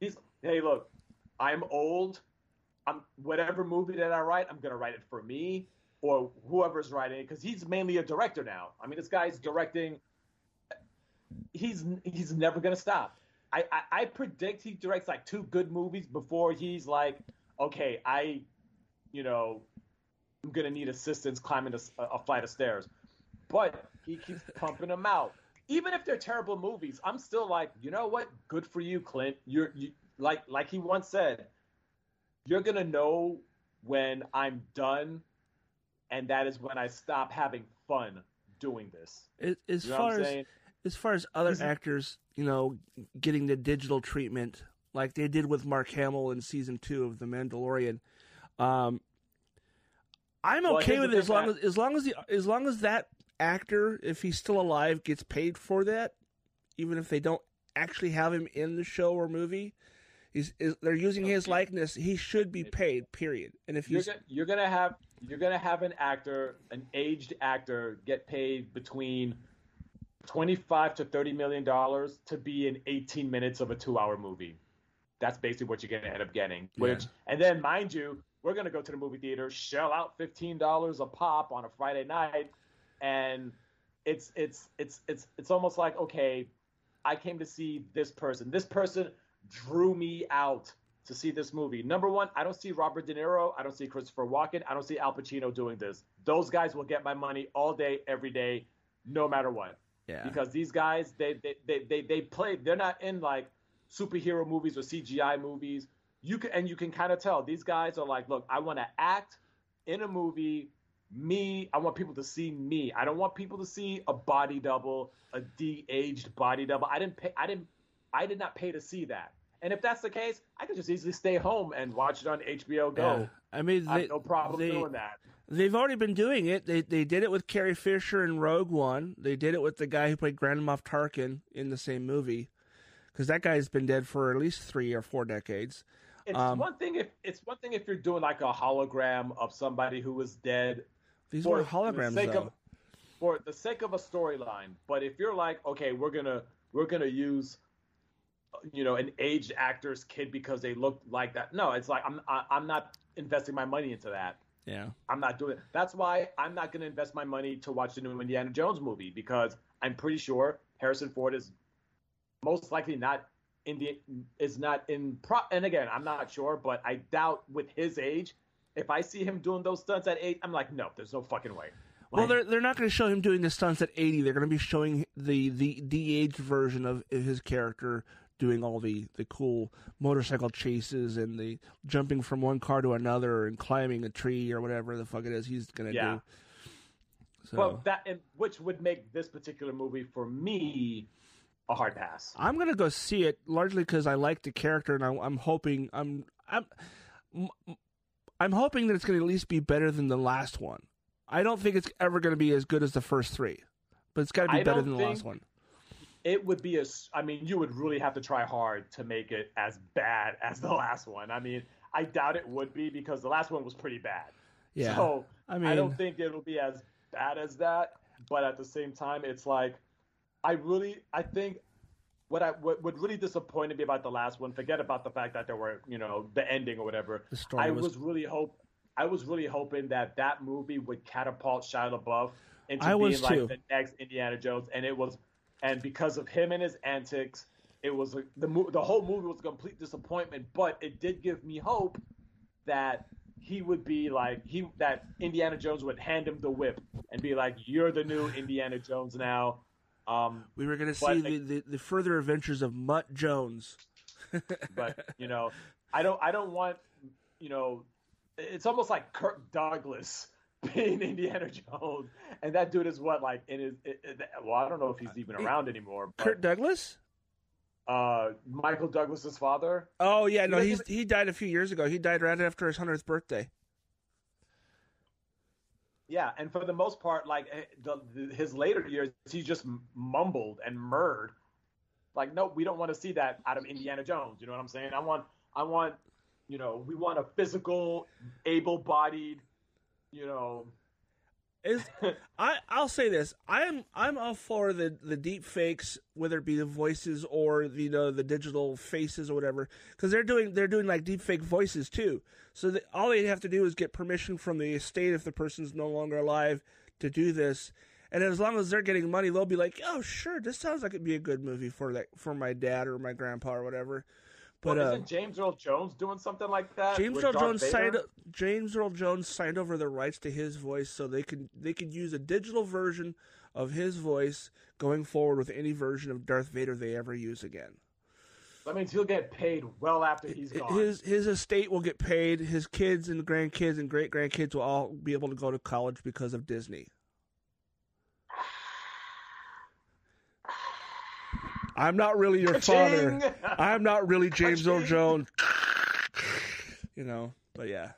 he's hey look, I'm old, I'm whatever movie that I write, I'm gonna write it for me or whoever's writing it because he's mainly a director now. I mean, this guy's directing. He's he's never gonna stop. I, I, I predict he directs like two good movies before he's like, okay, I, you know, I'm gonna need assistance climbing a, a flight of stairs. But he keeps pumping them out. Even if they're terrible movies, I'm still like, you know what? Good for you, Clint. You're you, like like he once said, you're gonna know when I'm done, and that is when I stop having fun doing this. It, as You know far as as far as other actors, you know, getting the digital treatment like they did with Mark Hamill in season two of The Mandalorian, um, I'm okay here's with it as long as as long as the as long as that actor, if he's still alive, gets paid for that, even if they don't actually have him in the show or movie. Is, they're using his likeness. He should be paid. Period. And if you're, he's go- you're gonna have you're gonna have an actor, an aged actor, get paid between twenty-five to thirty million dollars to be in eighteen minutes of a two-hour movie. That's basically what you're gonna end up getting. Which, and then mind you, we're gonna go to the movie theater, shell out fifteen dollars a pop on a Friday night, and it's it's it's it's it's almost like okay, I came to see this person. This person drew me out to see this movie. Number one, I don't see Robert De Niro. I don't see Christopher Walken. I don't see Al Pacino doing this. Those guys will get my money all day, every day, no matter what. yeah, Because these guys, they they, they, they, they play. They're not in like superhero movies or CGI movies. You can and you can kind of tell these guys are like, look, I want to act in a movie. Me, I want people to see me. I don't want people to see a body double, a de-aged body double. I didn't pay. I didn't. I did not pay to see that. And if that's the case, I could just easily stay home and watch it on HBO Go. yeah. I mean, I have no problem they, doing that. They've already been doing it. They they did it with Carrie Fisher in Rogue One. They did it with the guy who played Grand Moff Tarkin in the same movie, because that guy's been dead for at least three or four decades. It's Um, one thing if it's one thing if you're doing like a hologram of somebody who was dead These for were holograms, though. of for the sake of a storyline. But if you're like, okay, we're gonna we're gonna use you know an aged actor's kid because they look like that. No, it's like I'm I, I'm not investing my money into that. yeah, I'm not doing it. That's why I'm not going to invest my money to watch the new Indiana Jones movie because I'm pretty sure Harrison Ford is most likely not in the is not in pro. And again, I'm not sure, but I doubt with his age, if I see him doing those stunts at eight, I'm like, no, there's no fucking way. Well, Like, they're they're not going to show him doing the stunts at eighty. They're going to be showing the the de-aged version of his character doing all the the cool motorcycle chases and the jumping from one car to another and climbing a tree or whatever the fuck it is he's going to Yeah. do. So Well, that and which would make this particular movie for me a hard pass. I'm gonna go see it largely because I like the character, and I, I'm hoping I'm I'm I'm hoping that it's gonna at least be better than the last one. I don't think it's ever gonna be as good as the first three, but it's got to be I better than the last one. it would be a I mean, you would really have to try hard to make it as bad as the last one. I mean, I doubt it would be because the last one was pretty bad. Yeah, So I mean, I, don't think it'll be as bad as that. But at the same time, it's like I really I think what I what, what really disappointed me about the last one, forget about the fact that there were, you know, the ending or whatever. the story I was, was really hope I was really hoping that that movie would catapult Shia LaBeouf into I being like too. the next Indiana Jones, and it was, and because of him and his antics, it was a, the the whole movie was a complete disappointment. But it did give me hope that he would be like he that Indiana Jones would hand him the whip and be like, "You're the new Indiana Jones now." Um, we were gonna see the, the the further adventures of Mutt Jones. but you know, I don't I don't want you know, it's almost like Kirk Douglas being Indiana Jones, and that dude is what like in his it, it- well I don't know if he's even around anymore. But, Kurt Douglas? uh, Michael Douglas's father. Oh yeah, no, he's he died a few years ago. He died right after his hundredth birthday. Yeah, and for the most part, like eh, the, the, his later years, he just mumbled and murred. Like, no, we don't want to see that out of Indiana Jones. You know what I'm saying? I want, I want, you know, we want a physical, able-bodied, you know, Is I I'll say this. I'm I'm all for the the deep fakes, whether it be the voices or the, you know the digital faces or whatever, because they're doing they're doing like deep fake voices too. So that all they have to do is get permission from the estate if the person's no longer alive to do this. And as long as they're getting money, they'll be like, "Oh, sure, this sounds like it'd be a good movie for like for my dad or my grandpa or whatever." But well, uh, isn't James Earl Jones doing something like that? James Earl Darth Jones Vader? signed James Earl Jones signed over the rights to his voice, so they could they could use a digital version of his voice going forward with any version of Darth Vader they ever use again. That means he'll get paid well after he's gone. His his estate will get paid. His kids and grandkids and great grandkids will all be able to go to college because of Disney. I'm not really your Ka-ching! father. I'm not really James Earl! Jones. You know, but yeah.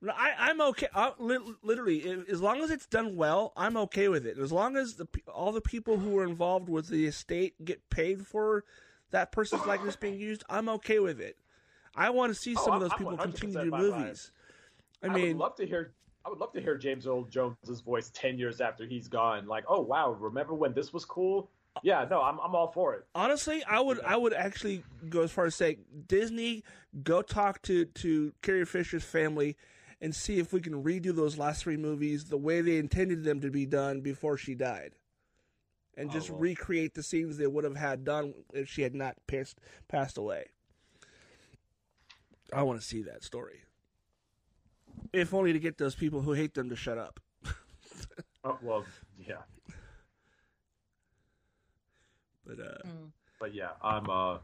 No, I, I'm okay. I, literally, as long as it's done well, I'm okay with it. As long as the all the people who are involved with the estate get paid for that person's likeness being used, I'm okay with it. I want to see Oh, some of those I'm people 100% continue to do movies. I I mean, would love to hear. I would love to hear James Earl Jones's voice ten years after he's gone. Like, oh wow, remember when this was cool? Yeah, no, I'm I'm all for it. Honestly, I would I would actually go as far as say Disney go talk to to Carrie Fisher's family and see if we can redo those last three movies the way they intended them to be done before she died. And just oh, well. recreate the scenes they would have had done if she had not passed passed away. I want to see that story. If only to get those people who hate them to shut up. Oh, well, yeah, But uh Mm. but yeah, I'm uh,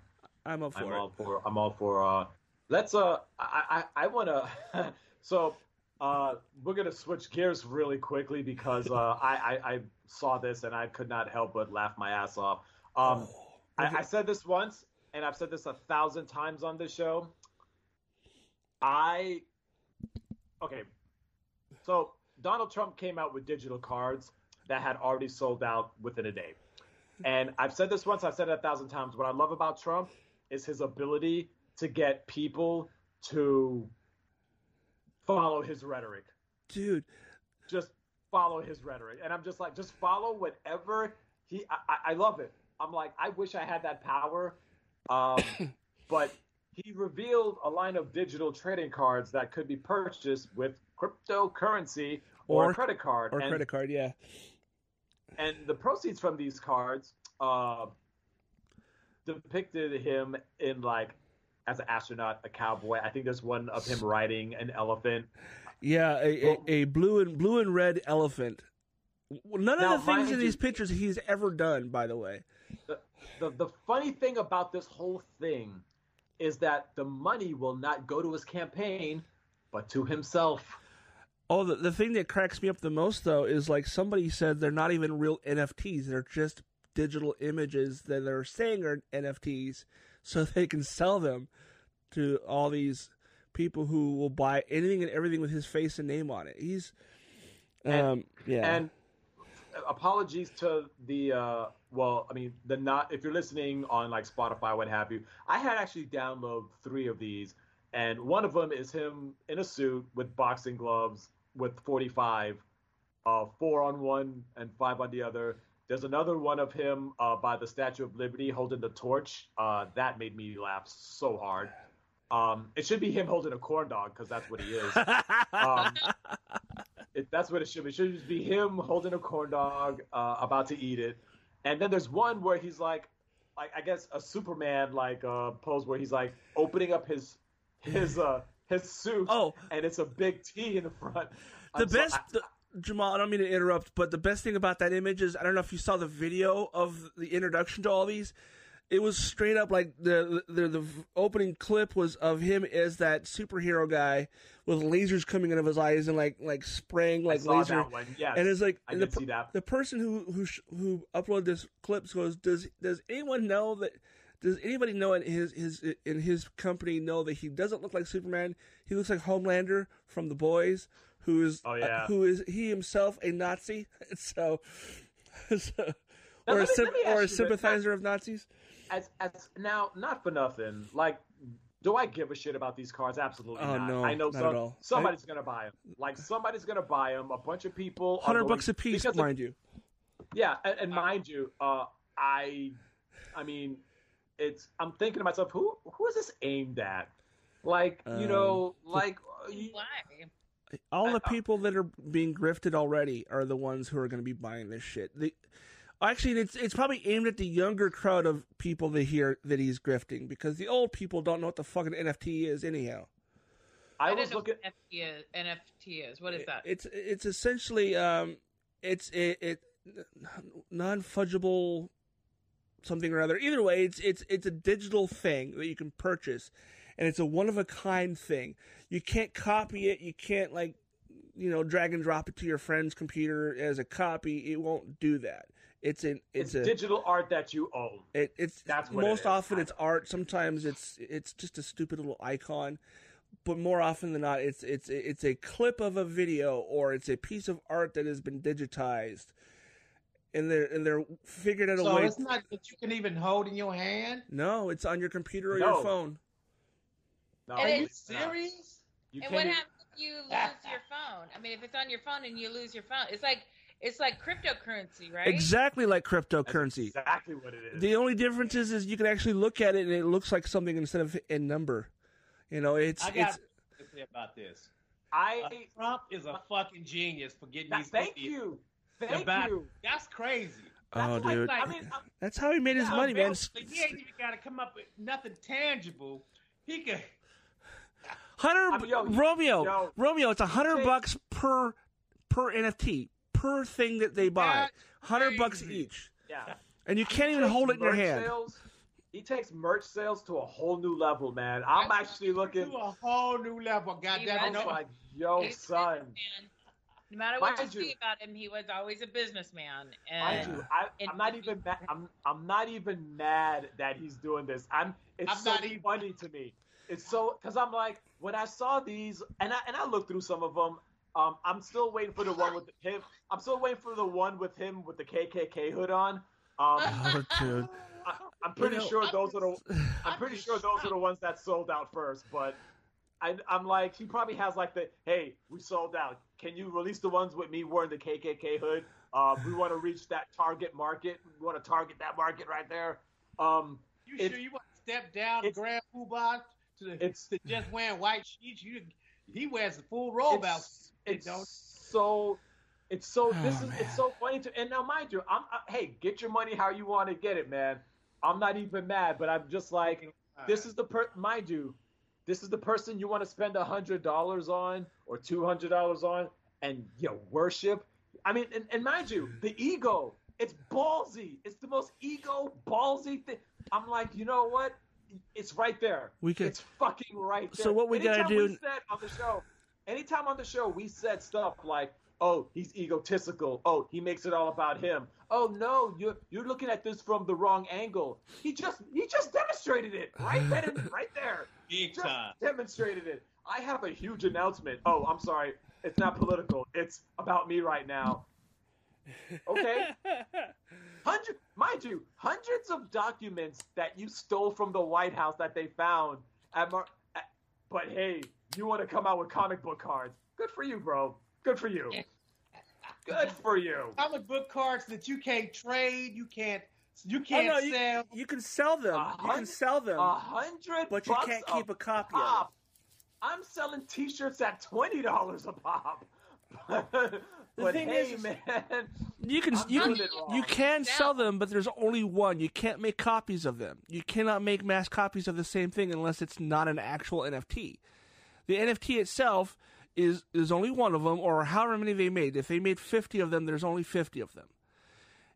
I'm up for I'm it. all for I'm all for uh, let's uh, I I, I want to so uh, we're gonna switch gears really quickly because uh, I, I I saw this and I could not help but laugh my ass off. Um, I, I said this once, and I've said this a thousand times on this show. I okay, so Donald Trump came out with digital cards that had already sold out within a day. And I've said this once, I've said it a thousand times. What I love about Trump is his ability to get people to follow his rhetoric. Dude, Just follow his rhetoric. And I'm just like, just follow whatever he I, I- love it. I'm like, I wish I had that power. Um, but he revealed a line of digital trading cards that could be purchased with cryptocurrency or, Or- a credit card. or and, credit card, yeah. And the proceeds from these cards uh, depicted him in like as an astronaut, a cowboy. I think there's one of him riding an elephant. Yeah, a, a, a blue and blue and red elephant. None Now, of the things in you- these pictures he's ever done, by the way. The, the the funny thing about this whole thing is that the money will not go to his campaign, but to himself. Oh, the, the thing that cracks me up the most though is like somebody said they're not even real NFTs; they're just digital images that they're saying are NFTs, so they can sell them to all these people who will buy anything and everything with his face and name on it. He's, um, And- yeah, And apologies to the uh well, I mean the not if you're listening on like Spotify, what have you. I had actually downloaded three of these, and one of them is him in a suit with boxing gloves with 45, uh, four on one and five on the other. There's another one of him uh, by the Statue of Liberty holding the torch. Uh, that made me laugh so hard. Um, it should be him holding a corn dog because that's what he is. Um, it, that's what it should be. It should just be him holding a corn dog, uh, about to eat it. And then there's one where he's like, like I guess a Superman like uh, pose where he's like opening up his his his suit, oh, and it's a big T in the front. the I'm so- best I- the, Jamal, I don't mean to interrupt, but the best thing about that image is I don't know if you saw the video of the introduction to all these. It was straight up like the the the opening clip was of him as that superhero guy with lasers coming out of his eyes and like like spraying I like saw laser. that one. Yes, And it's like I the, did see that. the person who who who uploaded this clip goes, does does anyone know that? Does anybody know in his his in his company know that he doesn't look like Superman? He looks like Homelander from The Boys, who is Oh, yeah. uh, who is he himself a Nazi? So, so Now, or a let me- sym- let or a ask this. sympathizer of Nazis? as as now not for nothing like Do I give a shit about these cards? Absolutely Oh, not. no, I know not some, at all. somebody's gonna buy them. Like somebody's gonna buy them. A bunch of people. Hundred bucks a piece, because of- mind you. Yeah, and, and mind you, uh, I, I mean, it's. I'm thinking to myself, who who is this aimed at? Like, you Um, know, like. uh, you- Why? All the I- I- people that are being grifted already are the ones who are going to be buying this shit. The, actually, it's it's probably aimed at the younger crowd of people that hear that he's grifting because the old people don't know what the fucking NFT is anyhow. I didn't was looking. what NFT is, NFT is. What is that? It's it's essentially um, it's it, it non fungible something or other. Either way, it's it's it's a digital thing that you can purchase, and it's a one of a kind thing. You can't copy it. You can't like you know drag and drop it to your friend's computer as a copy. It won't do that. It's an It's, it's, a digital art that you own. it, it's That's it most often it's art. Sometimes it's it's just a stupid little icon, but more often than not, it's it's it's a clip of a video or it's a piece of art that has been digitized, and they're and they're figured out a So way. it's not that you can even hold in your hand. no, it's on your computer or No. your phone. No, And Are you serious? You and what even- happens if you lose your phone? I mean, if it's on your phone and you lose your phone, it's like it's like cryptocurrency, right? Exactly like That's cryptocurrency. exactly what it is. The only difference is, is you can actually look at it and it looks like something instead of a number. You know, it's I got it's to say about this. I Uh, Trump is a fucking genius for getting Th- these. thank you, thank About- you. That's crazy. oh, like- dude, I mean, I'm- that's how he made his money, man. He ain't even got to come up with nothing tangible. He could. Hundred I mean, yo, Romeo, yo, Romeo. It's a hundred bucks per per NFT per thing that they buy. Hundred bucks each, yeah. and you can't even hold it in your hand. Sales, he takes merch sales to a whole new level, man. I'm That's actually looking. To a whole new level. God He damn I'm it. like, yo, He's a son. businessman. No matter what Mind you you- see about him, he was always a businessman. Mind And you, I, and- I'm not even mad. I'm, I'm not even mad that he's doing this. I'm. It's I'm so not even- funny to me. It's so because I'm like when I saw these and I and I looked through some of them. Um, I'm still waiting for the one with the him. I'm still waiting for the one with him with the KKK hood on. Um, Oh, dude. I, I'm pretty You know, sure those are the. I'm pretty sure those are the ones that sold out first, but I, I'm like, he probably has like the, hey, we sold out. Can you release the ones with me wearing the KKK hood? Uh, we want to reach that target market. We want to target that market right there. Um, You It's- sure you want to step down it's- Grand Poobah to, the, it's to just wearing white sheets? You, he wears the full robe out. it's, it's don't. so it's so this Oh, is man. it's so funny to and now mind you I'm I, hey get your money how you want to get it man I'm not even mad but I'm just like this is the per mind you this is the person you want to spend a hundred dollars on or two hundred dollars on and you worship. I mean and, and mind you the ego it's ballsy. It's the most ego ballsy thing. I'm like you know what? It's right there. We could- it's fucking right there. So what we gotta Anytime do- we said on the show anytime on the show we said stuff like oh he's egotistical. Oh he makes it all about him. Oh no you're you're looking at this from the wrong angle. He just he just demonstrated it right then and right there. Big just time. demonstrated it. I have a huge announcement. Oh i'm sorry. It's not political. It's about me right now. Okay. Hundred mind you hundreds of documents that you stole from the white house that they found at Mar- at- but hey you want to come out with comic book cards? Good for you bro good for you good for you Comic book cards that you can't trade, you can't, you Oh, can't no, you, sell. you can sell them. You can sell them, a hundred but you bucks can't keep a copy of pop. i'm selling t-shirts at $20 a pop but thing hey is- is- man. You can I'm you can you can sell them, but there's only one. You can't make copies of them. You cannot make mass copies of the same thing unless it's not an actual NFT. The NFT itself is is only one of them, or however many they made. If they made fifty of them, there's only fifty of them.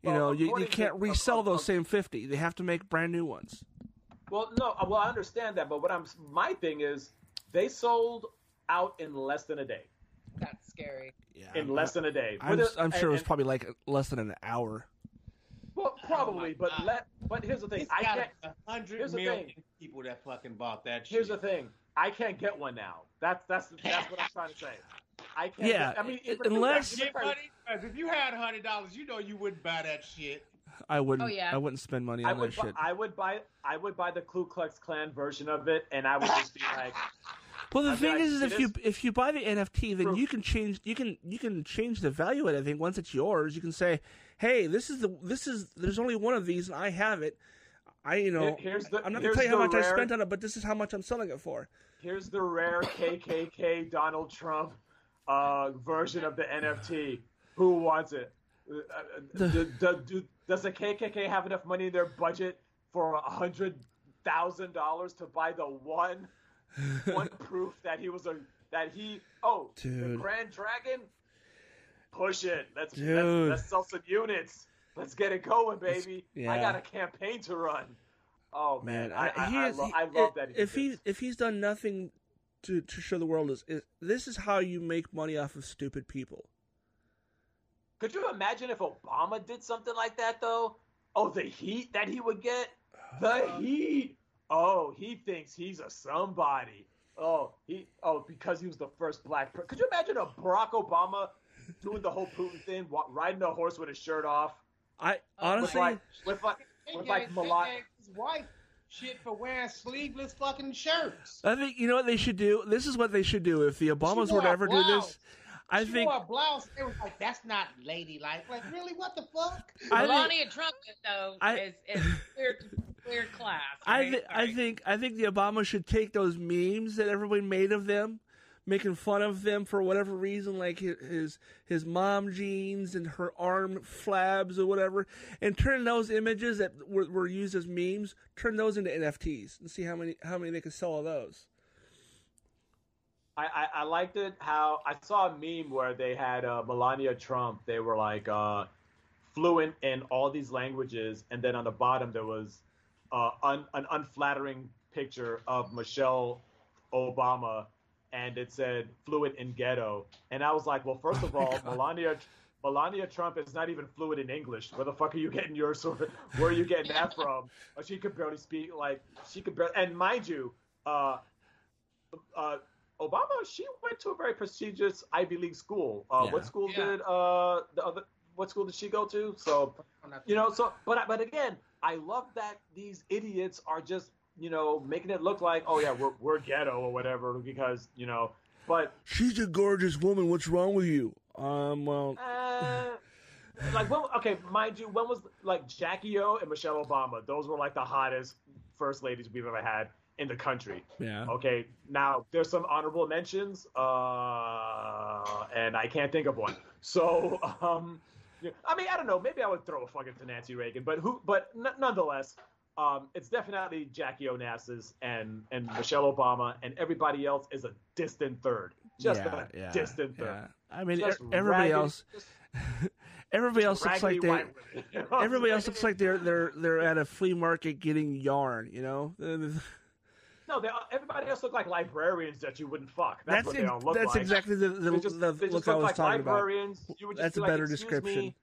You Well, know, you, you can't resell of- those of- same fifty. They have to make brand new ones. Well, no, uh, well, I understand that, but what I'm my thing is they sold out in less than a day. that's scary. Yeah, In less than a day. I'm, With it- I'm sure it was and- probably like less than an hour. well, probably, but let. But here's the thing. It's I got can't. a hundred here's the million thing. people that fucking bought that shit. Here's the thing. I can't get one now. That's that's that's what I'm trying to say. I can't. Yeah, Get, I mean, it- even- unless- Get money? 'Cause if you had hundred dollars, you know you wouldn't buy that shit. I wouldn't. Oh, yeah. I wouldn't spend money I on would, that bu- shit. I would buy, I would buy the Ku Klux Klan version of it, and I would just be like, Well, the I'd thing like, is, is it if you if you buy the NFT, then Proof. you can change you can you can change the value of it. I think once it's yours, you can say, "Hey, this is the this is there's only one of these, and I have it. I you know Here- here's the- I'm not gonna tell you how much I spent on it, but this is how much I'm selling it for." here's the rare KKK Donald Trump uh, version of the NFT. Who wants it? Uh, uh, The- do- do- do- does the KKK have enough money in their budget for a hundred thousand dollars to buy the one one proof that he was a that he oh the Grand Dragon? Push it. Let's, let's let's sell some units. Let's get it going, baby. I got a campaign to run. Oh man, I, I, he I, is- lo- he- I love that. if he if he's done nothing to to show the world is, is this is how you make money off of stupid people. Could you imagine if Obama did something like that, though? Oh, the heat that he would get? The heat! Oh, he thinks he's a somebody. Oh, he oh because he was the first black. Pre- Could you imagine a Barack Obama doing the whole Putin thing, riding a horse with his shirt off, I uh, with honestly, like with like They with like Malak? his wife shit for wearing sleeveless fucking shirts. I think you know what they should do. This is what they should do if the Obamas She were to wore a ever do this. I she think wore a blouse. They was like, "That's not ladylike." Like, really? What the fuck? I think- Melania Trump though I- is is clear clear class. I, th- I think I think the Obamas should take those memes that everybody made of them, making fun of them for whatever reason, like his his mom jeans and her arm flabs or whatever, and turn those images that were, were used as memes, turn those into NFTs and see how many how many they can sell of those. I, I, I liked it how I saw a meme where they had uh, Melania Trump. They were like uh, fluent in all these languages, and then on the bottom there was uh, un, an unflattering picture of Michelle Obama, and it said fluent in ghetto. And I was like, well, first of Oh all, God. Melania Melania Trump is not even fluent in English. Where the fuck are you getting your sort of, where are you getting that from? She could barely speak like she could barely, and mind you, uh, uh, Obama, she went to a very prestigious Ivy League school. Uh, Yeah. What school Yeah. did uh, the other? What school did she go to? So you know, so but but again, I love that these idiots are just you know making it look like oh yeah we're we're ghetto or whatever because you know, but She's a gorgeous woman. What's wrong with you? Um, well, uh, like when okay, mind you, when was like Jackie O and Michelle Obama? Those were like the hottest first ladies we've ever had in the country. yeah. Okay, now there's some honorable mentions, uh, and I can't think of one. So, um, I mean, I don't know. Maybe I would throw a fucking to Nancy Reagan, but who? But n- nonetheless, um, it's definitely Jackie Onassis and and Michelle Obama, and everybody else is a distant third. Just yeah, a yeah, distant third. yeah. I mean, everybody raggedy- else, just everybody else looks like they. white women, you know what I'm Everybody else looks like they're they're they're at a flea market getting yarn. You know, no. They, everybody else look like librarians that you wouldn't fuck. That's, that's what they all look that's like. exactly the the, They just, the they just look look I was like talking about. You would just That's a like, better description." Me.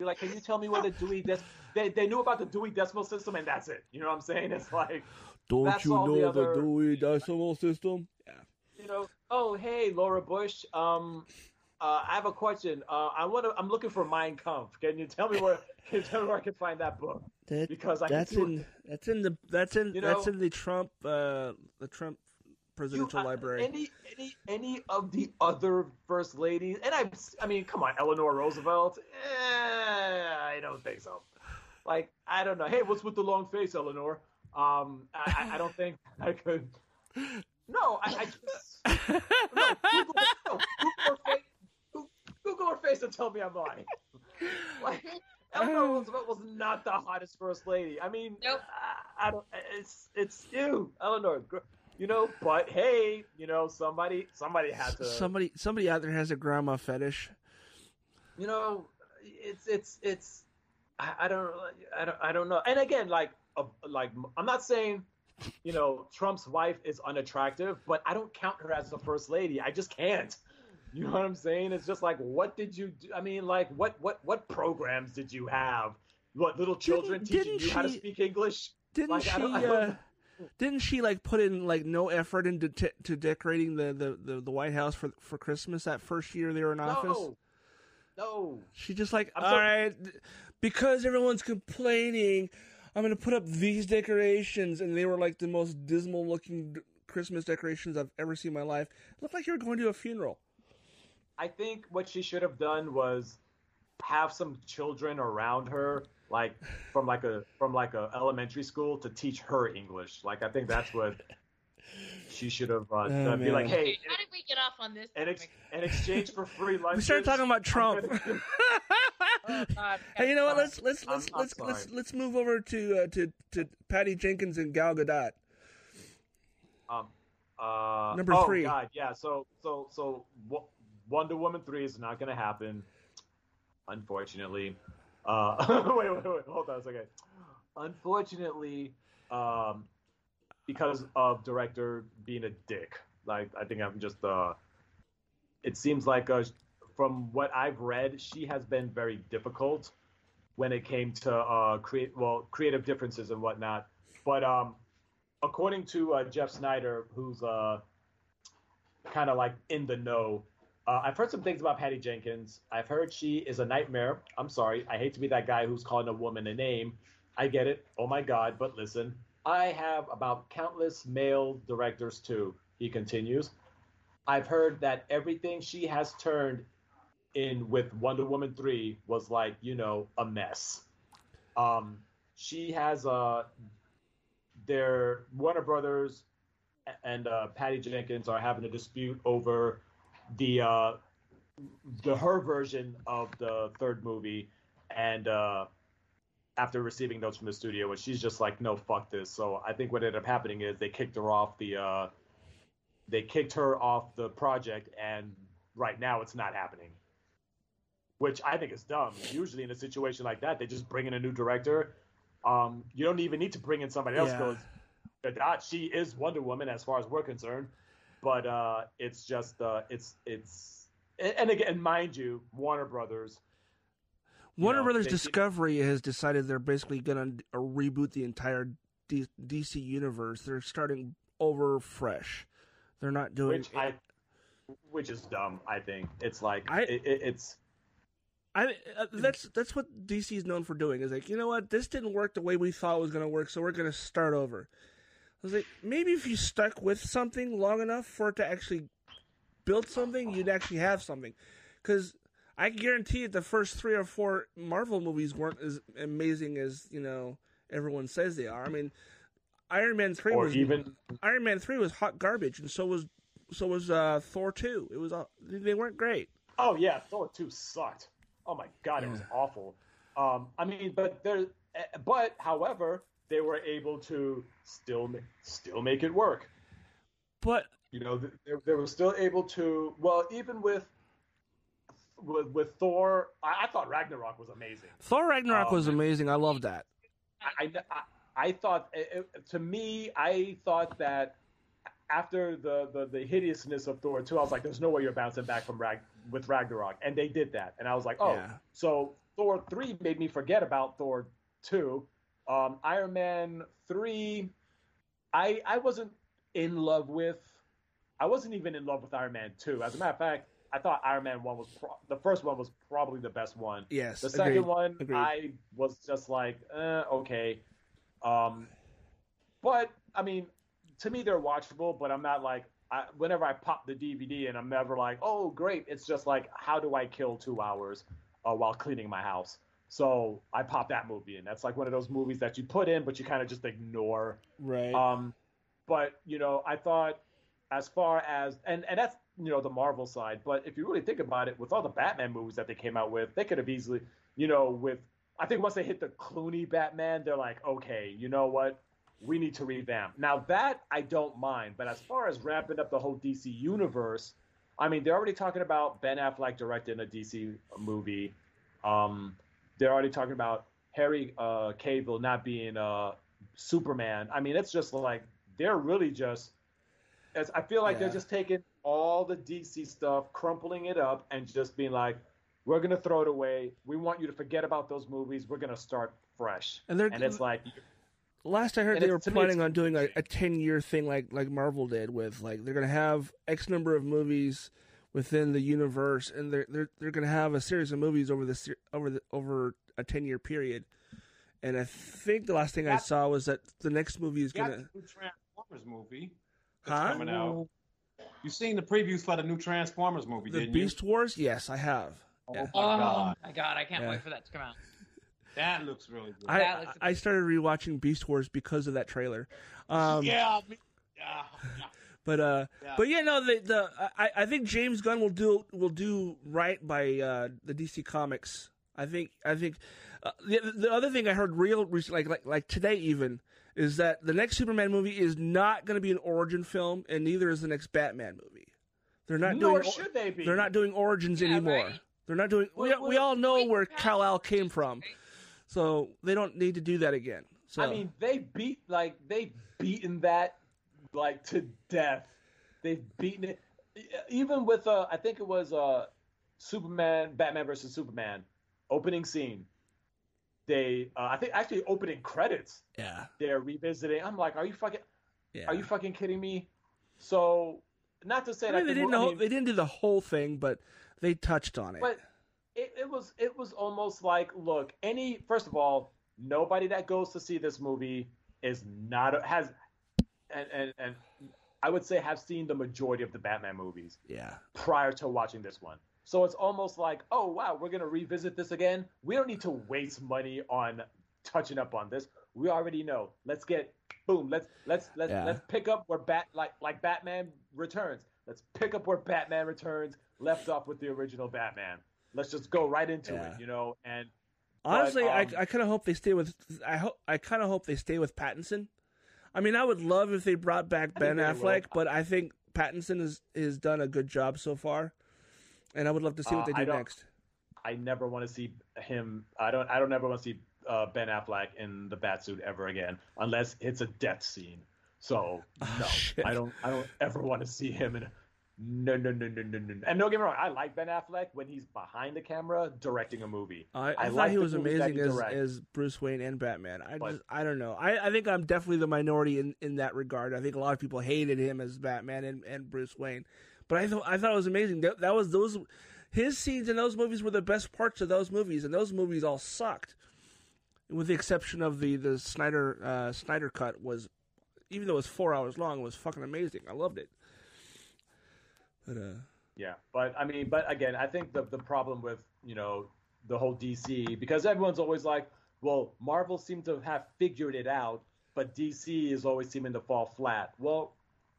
Be like, can you tell me what a Dewey? Des-? They they knew about the Dewey Decimal System, and that's it. You know what I'm saying? It's like, Don't you all the know the, Dewey Decimal System? Yeah. you know, oh hey, Laura Bush. Um, uh, I have a question. Uh, I want to. I'm looking for Mein Kampf. Can you tell me where? Can you tell me where I can find that book? That, Because I that's in that's in the that's in You that's in the Trump uh the Trump presidential uh, library. Any any any of the other first ladies, and I I mean, come on, Eleanor Roosevelt. Eh, I don't think so. Like I don't know. Hey, what's with the long face, Eleanor? Um, I, I- I don't think I could. No, I, I just no. Google, no, Google her face. Google her face and tell me I'm lying. Like Eleanor Roosevelt was not the hottest first lady. I mean, Nope. I, I don't. It's it's you, Eleanor. You know, but hey, you know, somebody somebody had to. somebody somebody out there has a grandma fetish. you know, it's it's it's. I, I don't I don't I don't know. And again, like uh, like I'm not saying, you know, Trump's wife is unattractive, but I don't count her as the first lady. I just can't. You know what I'm saying? It's just like, what did you do? I mean, like, what what what programs did you have? What little children Didn't- teaching didn't you how to speak English? Didn't Like, I she? don't- I don't- uh, didn't she like put in like no effort into t- to decorating the, the, the, the White House for for Christmas that first year they were in office? No, no. She just like I'm all so- right, because everyone's complaining, I'm going to put up these decorations, and they were like the most dismal looking Christmas decorations I've ever seen in my life. It looked like you were going to a funeral. I think what she should have done was have some children around her, like from like a from like a elementary school, to teach her English. Like I think that's what she should have uh, Oh, done. Be like, hey, How did we get off on this? in, ex- topic? in exchange for free lunch, We started talking about Trump. Oh, God. hey, you know what? Let's let's I'm- let's I'm let's let's let's move over to uh, to to Patty Jenkins and Gal Gadot. Um, uh, Number oh, three. God, yeah. So, so, so, Wo- Wonder Woman three is not going to happen, unfortunately. Uh, wait, wait, wait. Hold on a second. Unfortunately, um, because of director being a dick. Like, I think I'm just. Uh, it seems like, uh, from what I've read, she has been very difficult when it came to uh, create well creative differences and whatnot. But um, according to uh, Jeff Sneider, who's uh, kind of like in the know, uh, I've heard some things about Patty Jenkins. I've heard she is a nightmare. I'm sorry. I hate to be that guy who's calling a woman a name. I get it. Oh my God. But listen, I have about countless male directors too. He continues. I've heard that everything she has turned in with Wonder Woman 3 was like, you know, a mess. Um, she has uh, their Warner Brothers and uh, Patty Jenkins are having a dispute over the uh, the her version of the third movie, and uh, after receiving notes from the studio, and she's just like, no, fuck this. So I think what ended up happening is they kicked her off the uh, they kicked her off the project, and right now it's not happening. Which I think is dumb. Usually in a situation like that, they just bring in a new director. Um, you don't even need to bring in somebody else because Gadot, she is Wonder Woman as far as we're concerned. But uh, it's just uh, it's it's and again, mind you, Warner Brothers. Warner know, Brothers they- Discovery has decided they're basically going to reboot the entire D- DC universe. They're starting over fresh. They're not doing. which I, which is dumb. I think it's like I- it, it's I uh, that's that's what DC is known for doing. Is like you know what this didn't work the way we thought it was going to work, so we're going to start over. I was like, maybe if you stuck with something long enough for it to actually build something, you'd actually have something. Because I guarantee it, the first three or four Marvel movies weren't as amazing as you know everyone says they are. I mean, Iron Man three or was even Iron Man three was hot garbage, and so was so was uh, Thor two. It was uh, they weren't great. Oh yeah, Thor two sucked. Oh my god, it was awful. Um, I mean, but there, eh, but however, they were able to still still make it work. But You know, they, they were still able to. Well, even with with, with Thor, I, I thought Ragnarok was amazing. Thor Ragnarok Um, was amazing. I loved that. I, I, I thought, it- to me, I thought that after the, the, the hideousness of Thor 2, I was like, there's no way you're bouncing back from Rag, with Ragnarok. And they did that. And I was like, oh, Yeah. so Thor 3 made me forget about Thor 2. Um, Iron Man 3, I, I wasn't in love with. I wasn't even in love with Iron Man 2. As a matter of fact, I thought Iron Man 1 was, pro- the first one was probably the best one. Yes, The agreed. second one, Agreed. I was just like, eh, okay. Um, but I mean, to me, they're watchable. But I'm not like, I, whenever I pop the DVD, and I'm never like, oh, great. It's just like, how do I kill two hours uh, while cleaning my house? So I pop that movie in. That's like one of those movies that you put in, but you kind of just ignore. right. Um, but you know, I thought as far as and and that's you know the Marvel side. But if you really think about it, with all the Batman movies that they came out with, they could have easily, you know, with I think once they hit the Clooney Batman, they're like, okay, you know what? We need to revamp. Now that I don't mind, but as far as ramping up the whole DC universe, I mean, they're already talking about Ben Affleck directing a DC movie. Um, they're already talking about Harry uh, Cavill not being uh, Superman. I mean, it's just like they're really just. It's, I feel like Yeah. they're just taking all the DC stuff, crumpling it up, and just being like, "We're gonna throw it away. We want you to forget about those movies. We're gonna start fresh." And they're- and it's like, Last I heard, they were me, planning on doing a, a ten year thing like like Marvel did with like they're gonna have X number of movies within the universe, and they're they're they're going to have a series of movies over this over the over a ten year period. And I think the last thing I saw was that the next movie is going to. the Transformers movie that's Huh? coming out. You seen the previews for the new Transformers movie, The didn't you? Beast Wars? Yes, I have. you? yeah. Oh my oh god, my god, I can't Yeah. wait for that to come out. that looks really good. I looks- I started rewatching Beast Wars because of that trailer. Um, yeah, me- yeah, yeah. But uh, Yeah. but yeah, no, the the I, I think James Gunn will do will do right by uh, the DC Comics. I think I think uh, the the other thing I heard real recently, like like like today even is that the next Superman movie is not going to be an origin film, and neither is the next Batman movie. They're not Nor doing should they be. they're not doing origins Yeah, anymore. right. They're not doing. We, Well, we all know Wait, where Pat- Kal El came from, so they don't need to do that again. So I mean, they beat like they've beaten that like to death. They've beaten it, even with uh, I think it was uh, Superman, Batman versus Superman, opening scene. They, uh, I think actually opening credits. yeah, They're revisiting. I'm like, are you fucking, yeah. are you fucking kidding me? So, not to say I that they didn't mo- I know, mean, they didn't do the whole thing, but they touched on it. But it, it was it was almost like look any first of all nobody that goes to see this movie is not has and and, and I would say have seen the majority of the Batman movies yeah, prior to watching this one. So it's almost like oh wow we're gonna revisit this again. We don't need to waste money on touching up on this. We already know. Let's get boom. Let's let's let's Yeah. let's pick up where bat like like Batman Returns. Let's pick up where Batman Returns left off with the original Batman. Let's just go right into Yeah. it, you know. And Honestly, um, I, I kind of hope they stay with. I hope I kind of hope they stay with Pattinson. I mean, I would love if they brought back I Ben think they will. Affleck, but I think Pattinson has has done a good job so far, and I would love to see what Uh, they I do don't- next. I never want to see him. I don't. I don't ever want to see uh, Ben Affleck in the Batsuit ever again, unless it's a death scene. So Oh, no, shit. I don't. I don't ever want to see him in. A, no, no, no, no, no, no. And don't get me wrong. I like Ben Affleck when he's behind the camera directing a movie. I, I, I thought like he was amazing he as, as Bruce Wayne and Batman. I But- just I don't know. I, I think I'm definitely the minority in, in that regard. I think a lot of people hated him as Batman and, and Bruce Wayne, but I thought I thought it was amazing. That, that was those his scenes in those movies were the best parts of those movies, and those movies all sucked, with the exception of the the Snyder uh, Snyder cut was, even though it was four hours long, it was fucking amazing. I loved it. But uh, Yeah, but I mean, but again, I think the the problem with you know the whole DC because everyone's always like, well, Marvel seemed to have figured it out, but DC is always seeming to fall flat. Well,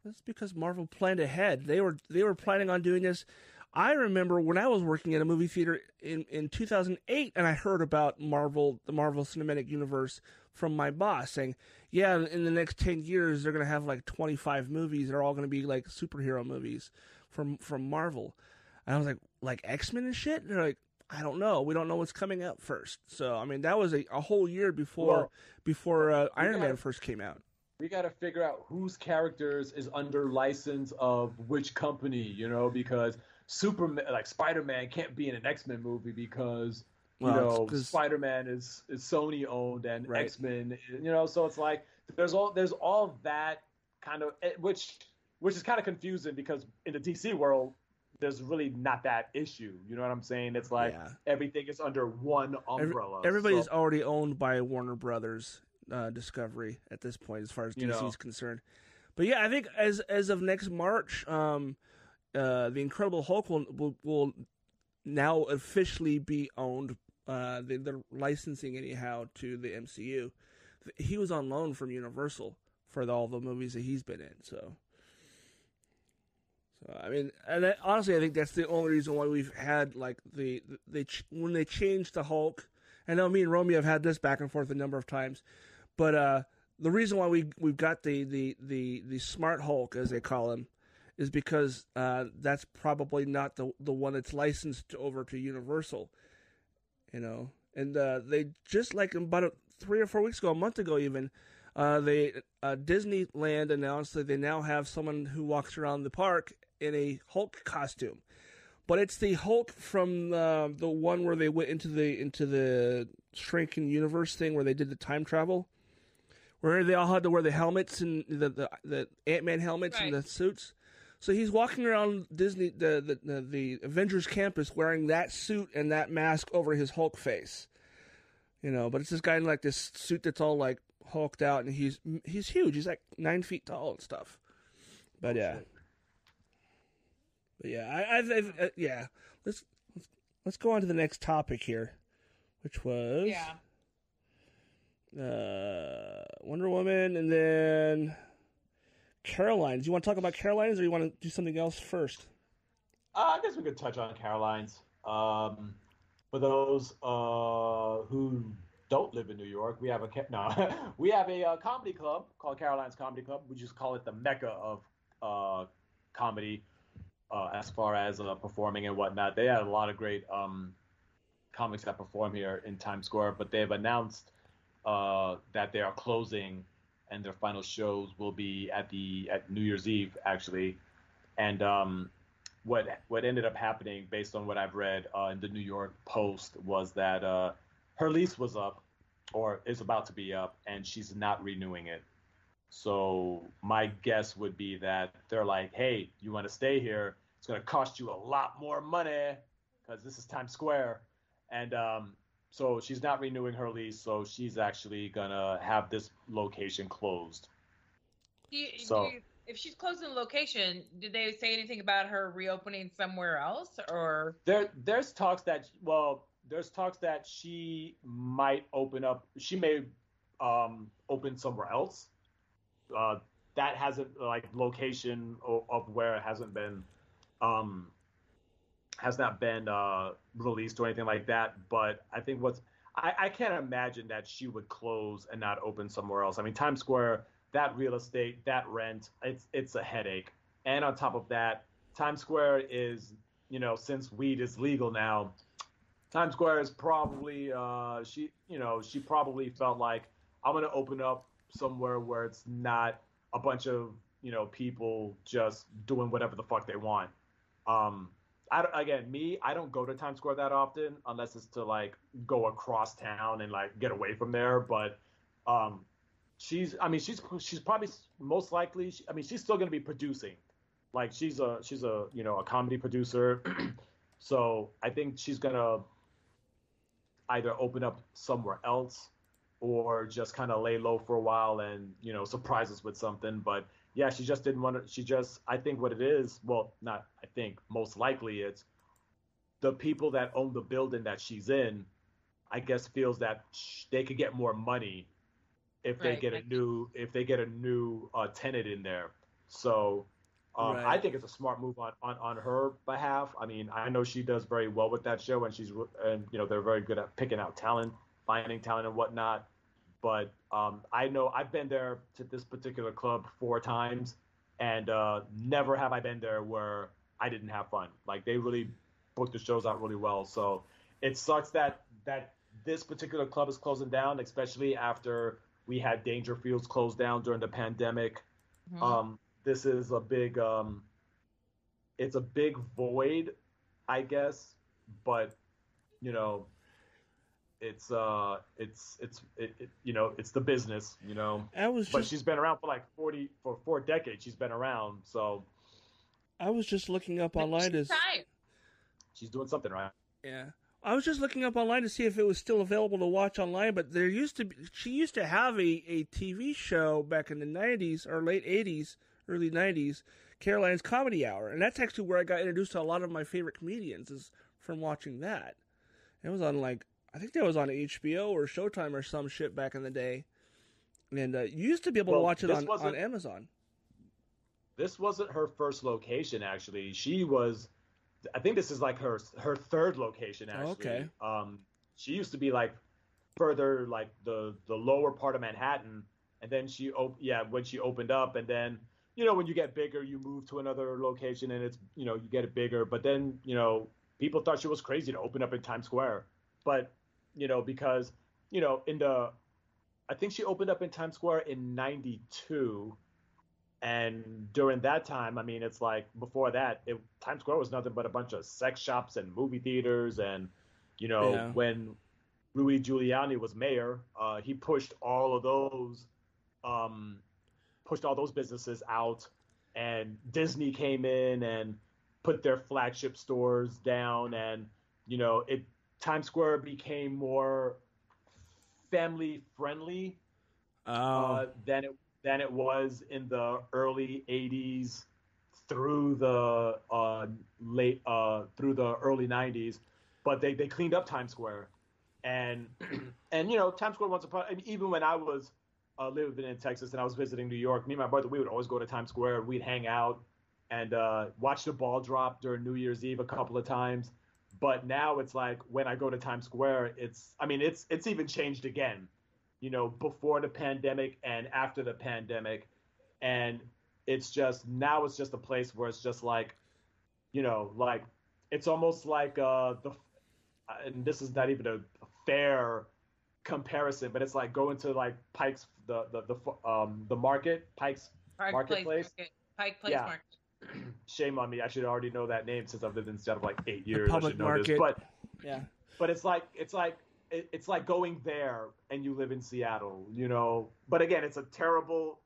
That's because Marvel planned ahead. They were they were planning on doing this. I remember when I was working at a movie theater in, in 2008, and I heard about Marvel, the Marvel Cinematic Universe, from my boss saying, "Yeah, in the next 10 years, they're going to have like 25 movies. They're all going to be like superhero movies from from Marvel." And I was like, "Like X Men and shit?" And they're like, "I don't know. We don't know what's coming out first. So I mean, that was a, a whole year before Well, before uh, Iron gotta- Man first came out. we got to figure out whose characters is under license of which company, you know, because Superman, like Spider Man, can't be in an X Men movie because you Well, know Spider Man is is Sony owned and Right. X Men, you know, so it's like there's all there's all that kind of eh, which which is kind of confusing because in the DC world. There's really not that issue. You know what I'm saying? It's like Yeah. everything is under one Every- umbrella. everybody's So- already owned by Warner Brothers uh, Discovery at this point, as far as You DC know. is concerned. But yeah, I think as as of next March, um, uh, the Incredible Hulk will, will will now officially be owned. Uh, they, they're licensing anyhow to the MCU. He was on loan from Universal for the, all the movies that he's been in. So, so I mean, and honestly, I think that's the only reason why we've had like the they when they changed the Hulk. I know me and Romeo have had this back and forth a number of times, but uh, the reason why we we've got the the the the smart Hulk as they call him is because uh, that's probably not the the one that's licensed over to Universal, you know. And uh, they just like about a, three or four weeks ago, a month ago even, uh, they uh, Disneyland announced that they now have someone who walks around the park in a Hulk costume, but it's the Hulk from uh, the one where they went into the into the shrinking universe thing where they did the time travel, where they all had to wear the helmets and the the, the Ant Man helmets and the suits. So he's walking around Disney the, the the the Avengers campus wearing that suit and that mask over his Hulk face. You know, but it's this guy in like this suit that's all like hulked out, and he's he's huge. He's like nine feet tall and stuff. But yeah, but yeah, I, I, I uh, yeah. Let's, let's let's go on to the next topic here, which was Yeah. uh, Wonder Woman, and then Caroline's. You want to talk about Caroline's, or you want to do something else first? Uh, I guess we could touch on Caroline's. Um, for those uh, who don't live in New York, we have a no, we have a uh, comedy club called Caroline's Comedy Club. We just call it the mecca of uh, comedy uh, as far as uh, performing and whatnot. They had a lot of great um, comics that perform here in Times Square, but they've announced uh, that they are closing, and their final shows will be at the at New Year's Eve actually, and um, what what ended up happening based on what I've read uh, in the New York Post was that uh, her lease was up or is about to be up and she's not renewing it. So my guess would be that they're like, "Hey, you want to stay here? It's going to cost you a lot more money because this is Times Square." And um, so she's not renewing her lease, so she's actually gonna have this location closed. Do you, do So- you- if she's closing the location, did they say anything about her reopening somewhere else, or There, there's talks that well, there's talks that she might open up. She may um, open somewhere else. Uh, that hasn't like location of, of where it hasn't been, um, has not been uh, released or anything like that. But I think what's I, I can't imagine that she would close and not open somewhere else. I mean, Times Square, that real estate, that rent, it's it's a headache. And on top of that, Times Square is, you know, since weed is legal now, Times Square is probably uh, she, you know, she probably felt like I'm gonna open up somewhere where it's not a bunch of you know people just doing whatever the fuck they want. Um, I again, me, I don't go to Times Square that often unless it's to like go across town and like get away from there. But um, she's, I mean, she's she's probably most likely. I mean, she's still gonna be producing. Like she's a she's a you know a comedy producer, so I think she's gonna either open up somewhere else or just kind of lay low for a while and you know surprise us with something. But yeah, she just didn't want to. She just I think what it is. Well, not I think most likely it's the people that own the building that she's in. I guess feels that sh- they could get more money if they Right, get a new if they get a new uh, tenant in there. So um, Right. I think it's a smart move on, on, on her behalf. I mean, I know she does very well with that show, and she's and you know they're very good at picking out talent, finding talent and whatnot. But um, I know I've been there to this particular club four times, and uh, never have I been there where I didn't have fun. Like they really booked the shows out really well. So it sucks that that this particular club is closing down, especially after we had Dangerfield's closed down during the pandemic. Mhm. Um, this is a big, um, it's a big void, I guess, but you know, it's uh, it's it's it, it, you know, it's the business, you know. I was But just she's been around for like forty for four decades. She's been around, so I was just looking up online she's to she's doing something right. yeah. I was just looking up online to see if it was still available to watch online, but there used to be she used to have a, a TV show back in the 90s or late 80s, early 90s, Caroline's Comedy Hour, and that's actually where I got introduced to a lot of my favorite comedians is from watching that. It was on like I think that was on HBO or Showtime or some shit back in the day. And uh, you used to be able to watch it on, on Amazon. This wasn't her first location, actually. She was, I think this is like her her third location, actually. Okay. Um, she used to be like further like the the lower part of Manhattan, and then she op- yeah when she opened up, and then you know when you get bigger, you move to another location, and it's you know you get it bigger, but then you know people thought she was crazy to open up in Times Square, but you know because you know in the I think she opened up in Times Square in '92, and during that time, I mean, it's like before that, it, Times Square was nothing but a bunch of sex shops and movie theaters, and you know Yeah. when Rudy Giuliani was mayor, uh, he pushed all of those, um, pushed all those businesses out, and Disney came in and put their flagship stores down, and you know, it Times Square became more family friendly Oh, uh, than it than it was in the early '80s through the uh, late uh, through the early '90s. But they, they cleaned up Times Square, and and you know Times Square once upon I mean, even when I was uh, living in Texas and I was visiting New York, me and my brother we would always go to Times Square. We'd hang out and uh, watch the ball drop during New Year's Eve a couple of times. But now it's like when I go to Times Square, it's I mean it's it's even changed again you know, before the pandemic and after the pandemic. And it's just now it's just a place where it's just like, you know, like it's almost like uh the and this is not even a fair comparison, but it's like going to like Pike's the the the um the market, Pike's Pike Marketplace? Place Market. Pike Place Yeah. Market. Shame on me. I should already know that name since I've lived in Seattle for like eight years. I public should know market. this. But yeah. but it's like it's like it, it's like going there and you live in Seattle, you know. But again, it's a terrible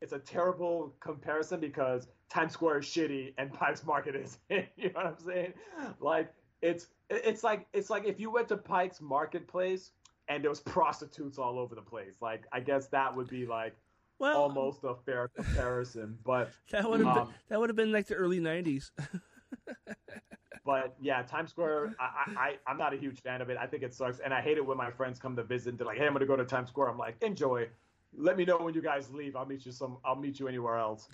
it's a terrible comparison because Times Square is shitty and Pike's Market is you know what I'm saying? Like it's it's like it's like if you went to Pike's Marketplace and there was prostitutes all over the place. Like I guess that would be like Well, almost a fair comparison, but that would have um, been that would have been like the early '90s. But yeah, Times Square, I, I, I- I'm not a huge fan of it. I think it sucks. And I hate it when my friends come to visit and they're like, hey, I'm going to go to Times Square. I'm like, enjoy. Let me know when you guys leave. I'll meet you some, I'll meet you anywhere else.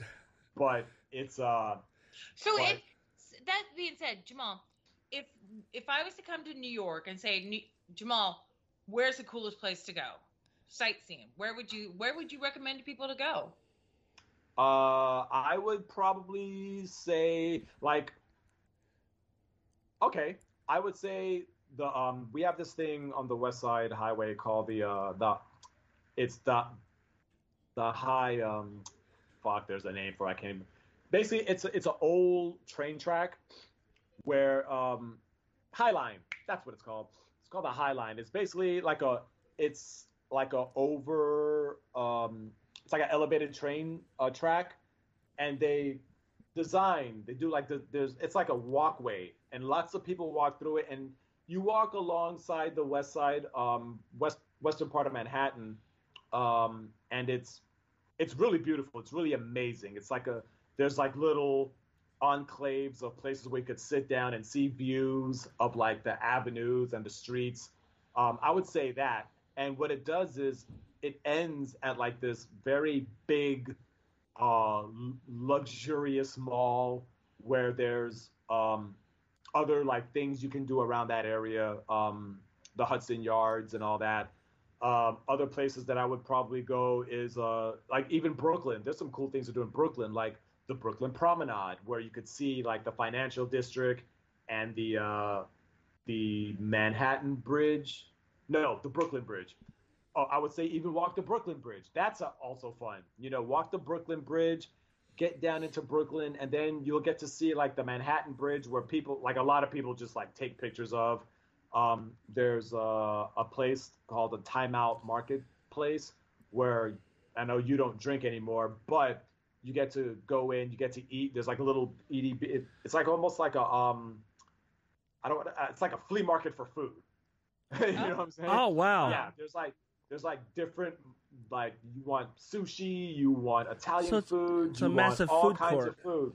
But it's, uh, So But- if that being said, Jamal, if if I was to come to New York and say, "New- Jamal, where's the coolest place to go? Sightseeing. Where would you Where would you recommend people to go? uh, I would probably say like, okay, I would say the, um, we have this thing on the West Side Highway called the, uh, the, it's the, the high, um, fuck, there's a name for it. I can't basically it's, a, it's an old train track where, um, High Line, that's what it's called. It's called the High Line. It's basically like a, it's like a over, um, it's like an elevated train uh, track, and they design. They do like the, there's it's like a walkway, and lots of people walk through it, and you walk alongside the west side, um, west western part of Manhattan, um, and it's it's really beautiful. It's really amazing. It's like a there's like little enclaves of places where you could sit down and see views of like the avenues and the streets. Um, I would say that. And what it does is it ends at like this very big, uh, luxurious mall where there's um, other like things you can do around that area, um, the Hudson Yards and all that. Um, other places that I would probably go is uh, like even Brooklyn. There's some cool things to do in Brooklyn, like the Brooklyn Promenade, where you could see like the financial district and the uh, the Manhattan Bridge. No, the Brooklyn Bridge. Oh, I would say even walk the Brooklyn Bridge. That's also fun. You know, walk the Brooklyn Bridge, get down into Brooklyn, and then you'll get to see like the Manhattan Bridge, where people, like a lot of people, just like take pictures of. Um, there's uh, a place called the Timeout Marketplace where I know you don't drink anymore, but you get to go in, you get to eat. There's like a little EDB. It, it's like almost like a um, I don't. It's like a flea market for food. you know what I'm saying? Oh wow! Yeah, there's like there's like different like you want sushi, you want Italian So it's- food, it's a you want massive all food kinds court. of food.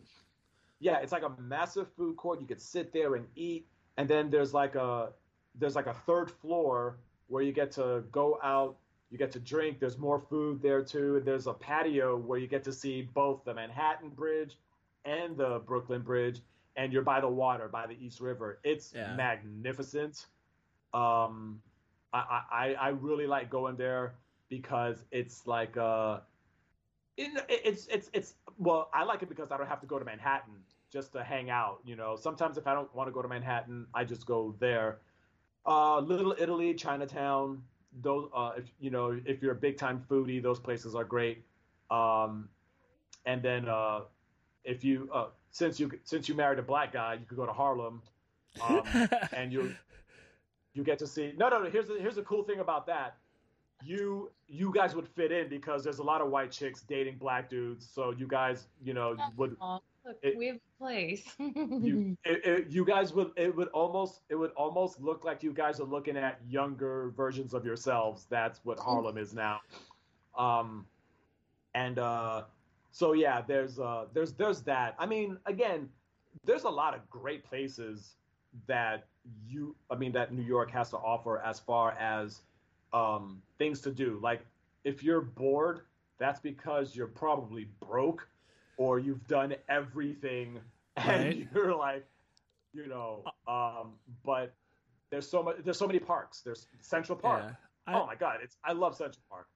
Yeah, it's like a massive food court. You could sit there and eat, and then there's like a there's like a third floor where you get to go out, you get to drink. There's more food there too. And there's a patio where you get to see both the Manhattan Bridge and the Brooklyn Bridge, and you're by the water, by the East River. It's Yeah. magnificent. Um, I, I I really like going there because it's like uh, in, it's it's it's well, I like it because I don't have to go to Manhattan just to hang out. You know, sometimes if I don't want to go to Manhattan, I just go there. Uh, Little Italy, Chinatown. Those, uh, if you know, if you're a big time foodie, those places are great. Um, and then uh, if you uh, since you since you married a black guy, you could go to Harlem, um, and you you get to see. No, no, no. Here's the, here's the cool thing about that. you you guys would fit in because there's a lot of white chicks dating black dudes. So you guys, you know, would look, it- we have a place. you it, it, you guys would it would almost it would almost look like you guys are looking at younger versions of yourselves. That's what Harlem is now. Um, and uh, so yeah, there's uh, there's there's that. I mean, again, there's a lot of great places that you I mean that New York has to offer as far as um, things to do. Like if you're bored, that's because you're probably broke or you've done everything and Right. you're like, you know, um, but there's so much there's so many parks. There's Central Park. Yeah. I- oh my god, it's I love Central Park.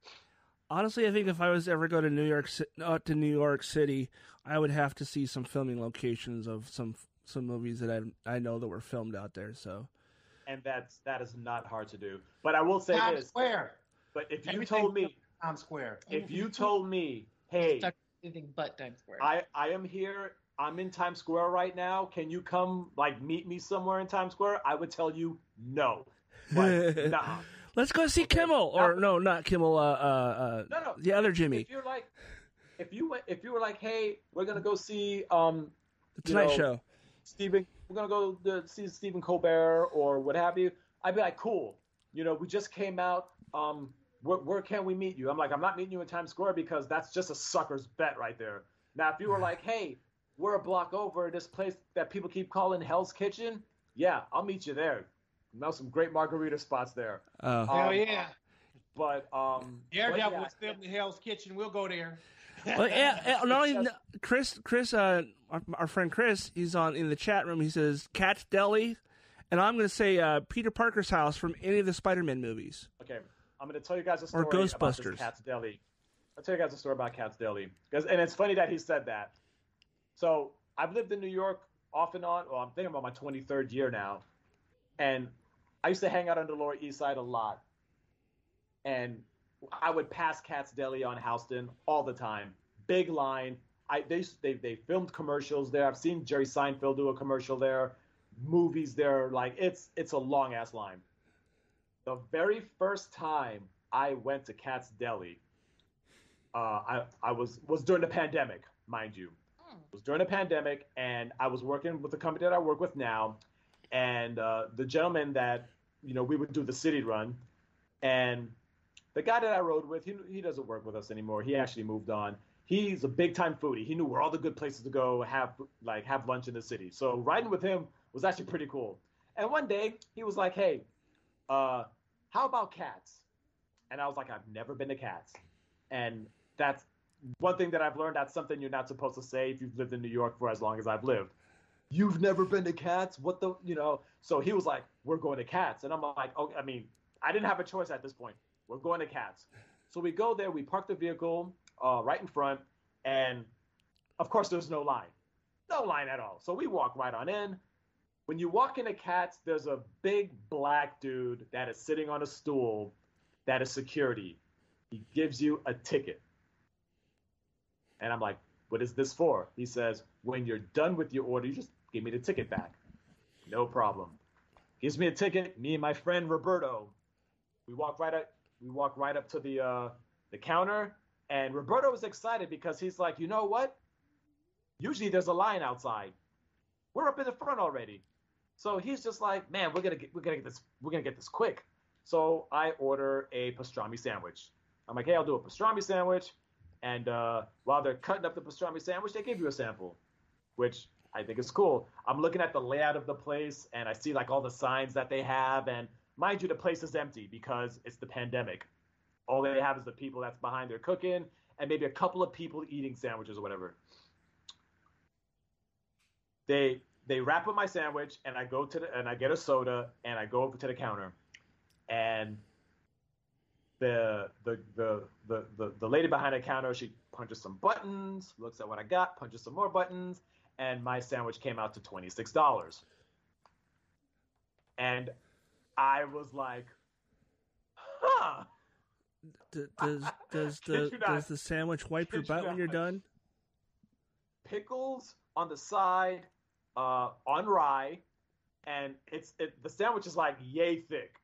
Honestly, I think if I was to ever go to New York, uh, to New York City, I would have to see some filming locations of some some movies that I I know that were filmed out there. So And that's that is not hard to do. But I will say Times this, Square. but if you Everything- told me Times Square. if you told me, hey, Stuck anything but Times Square. I, I am here. I'm in Times Square right now. Can you come like meet me somewhere in Times Square? I would tell you no. Like, nah. let's go see Okay. Kimmel, or no, not Kimmel. Uh, uh, uh, No, no. the other Jimmy, If you're like, if you went, if you were like, hey, we're gonna go see um the you Tonight know, Show. Stephen, we're gonna go to see Stephen Colbert or what have you. I'd be like, cool. You know, we just came out. Um, where, where can we meet you? I'm like, I'm not meeting you in Times Square because that's just a sucker's bet right there. Now, if you were like, hey, we're a block over, this place that people keep calling Hell's Kitchen, yeah, I'll meet you there. Know some great margarita spots there. Oh, Hell Um, yeah. But um, but Daredevil yeah, was filmed in Hell's Kitchen. We'll go there. Well, yeah. Not only Chris, Chris, uh, our, our friend Chris, he's on in the chat room. He says Katz's Deli, and I'm going to say uh, Peter Parker's house from any of the Spider-Man movies. Okay, I'm going to tell you guys a Or story about this Ghostbusters. Katz's Deli. I'll tell you guys a story about Katz's Deli, and it's funny that he said that. So I've lived in New York off and on. Well, I'm thinking about my 23rd year now, and I used to hang out on the Lower East Side a lot, and I would pass Katz's Deli on Houston all the time. Big line. I they they they filmed commercials there. I've seen Jerry Seinfeld do a commercial there. Movies there. Like it's it's a long ass line. The very first time I went to Katz's Deli, uh, I I was was during the pandemic, mind you. Hmm. It was during the pandemic, and I was working with the company that I work with now, and uh, the gentleman that you know we would do the city run, and the guy that I rode with, he he doesn't work with us anymore. He actually moved on. He's a big time foodie. He knew where all the good places to go have like have lunch in the city. So riding with him was actually pretty cool. And one day he was like, "Hey, uh, how about Katz's?" And I was like, "I've never been to Katz's," and that's one thing that I've learned. That's something you're not supposed to say if you've lived in New York for as long as I've lived. You've never been to Katz's? What the, you know? So he was like, "We're going to Katz's," and I'm like, "Oh, I mean, I didn't have a choice at this point. We're going to Katz's." So we go there. We park the vehicle uh, right in front, and of course, there's no line, no line at all. So we walk right on in. When you walk into Katz's, there's a big black dude that is sitting on a stool that is security. He gives you a ticket. And I'm like, what is this for? He says, when you're done with your order, you just give me the ticket back. No problem. Gives me a ticket. Me and my friend Roberto, we walk right up. We walk right up to the uh, the counter, and Roberto was excited because he's like, you know what? Usually there's a line outside. We're up in the front already. So he's just like, man, we're gonna get we're gonna get this we're gonna get this quick. So I order a pastrami sandwich. I'm like, hey, I'll do a pastrami sandwich. And uh, while they're cutting up the pastrami sandwich, they give you a sample, which I think is cool. I'm looking at the layout of the place, and I see like all the signs that they have. And mind you, the place is empty because it's the pandemic. All they have is the people that's behind there cooking, and maybe a couple of people eating sandwiches or whatever. They they wrap up my sandwich, and I go to the and I get a soda, and I go over to the counter, and the the the the the, the lady behind the counter she punches some buttons, looks at what I got, punches some more buttons, and my sandwich came out to twenty six dollars. And I was like, huh. D- does does the not. does the sandwich wipe your you butt when you're done? pickles on the side, uh, on rye, and it's it, the sandwich is like yay thick.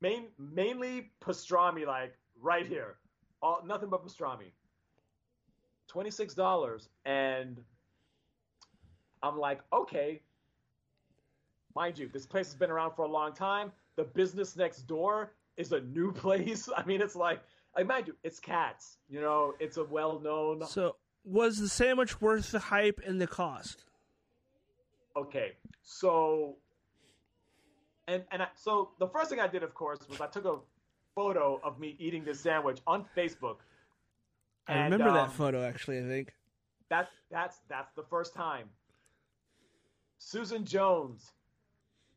main mainly pastrami, like right here, all nothing but pastrami. Twenty six dollars, and I'm like, okay. Mind you, this place has been around for a long time. The business next door is a new place. I mean, it's like, I mind you, it's Katz's. You know, it's a well known. So, was the sandwich worth the hype and the cost? Okay, so and and I, so the first thing I did, of course, was I took a photo of me eating this sandwich on Facebook. I And, remember that um, photo actually. I think. That that's that's the first time. Susan Jones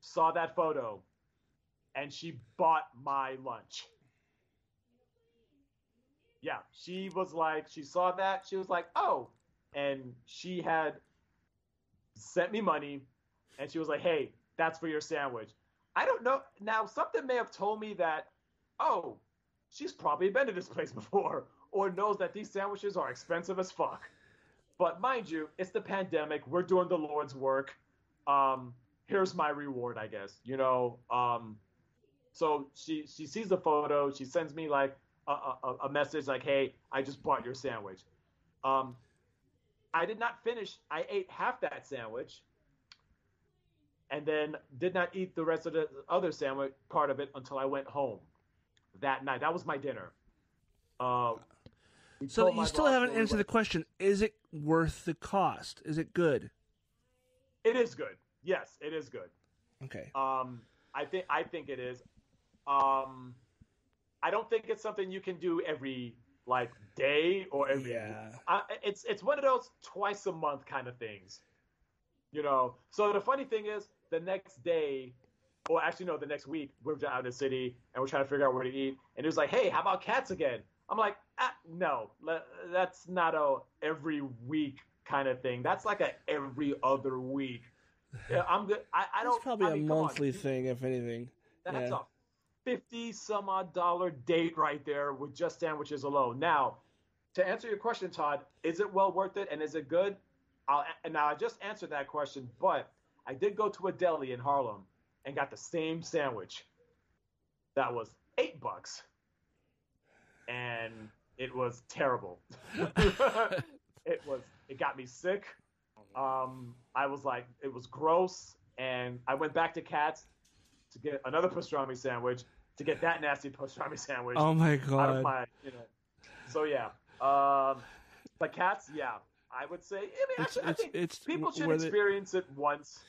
saw that photo, and she bought my lunch. Yeah, she was like, she saw that, she was like, oh, and she had sent me money, and she was like, hey, that's for your sandwich. I don't know. Now, something may have told me that, oh, she's probably been to this place before, or knows that these sandwiches are expensive as fuck. But mind you, it's the pandemic. We're doing the Lord's work. Um, here's my reward, I guess. You know. Um, so she she sees the photo. She sends me like a, a, a message like, "Hey, I just bought your sandwich." Um, I did not finish. I ate half that sandwich, and then did not eat the rest of the other sandwich part of it until I went home that night. That was my dinner. Uh, So you still haven't answered the question: Is it worth the cost? Is it good? It is good. Yes, it is good. Okay. Um, I think I think it is. Um, I don't think it's something you can do every like day or every. Yeah. I, it's it's one of those twice a month kind of things. You know. So the funny thing is, the next day, or actually no, the next week, we're out in the city and we're trying to figure out where to eat. And it was like, hey, how about Katz's again? I'm like, ah, no, that's not a every week kind of thing. That's like a every other week. Yeah, I'm good. I, I don't. It's probably I a mean, come on, monthly you- thing, if anything. that's Yeah. a fifty some odd dollar date right there with just sandwiches alone. Now, to answer your question, Todd, is it well worth it and is it good? I'll, and now I just answered that question, but I did go to a deli in Harlem and got the same sandwich. That was eight bucks, and it was terrible. it was. It got me sick. Um, I was like, it was gross, and I went back to Katz's to get another pastrami sandwich to get that nasty pastrami sandwich Oh my out of god. my, you know. So yeah, um, but Katz's, yeah, I would say. I mean, It's- I it's- think it's people should experience it once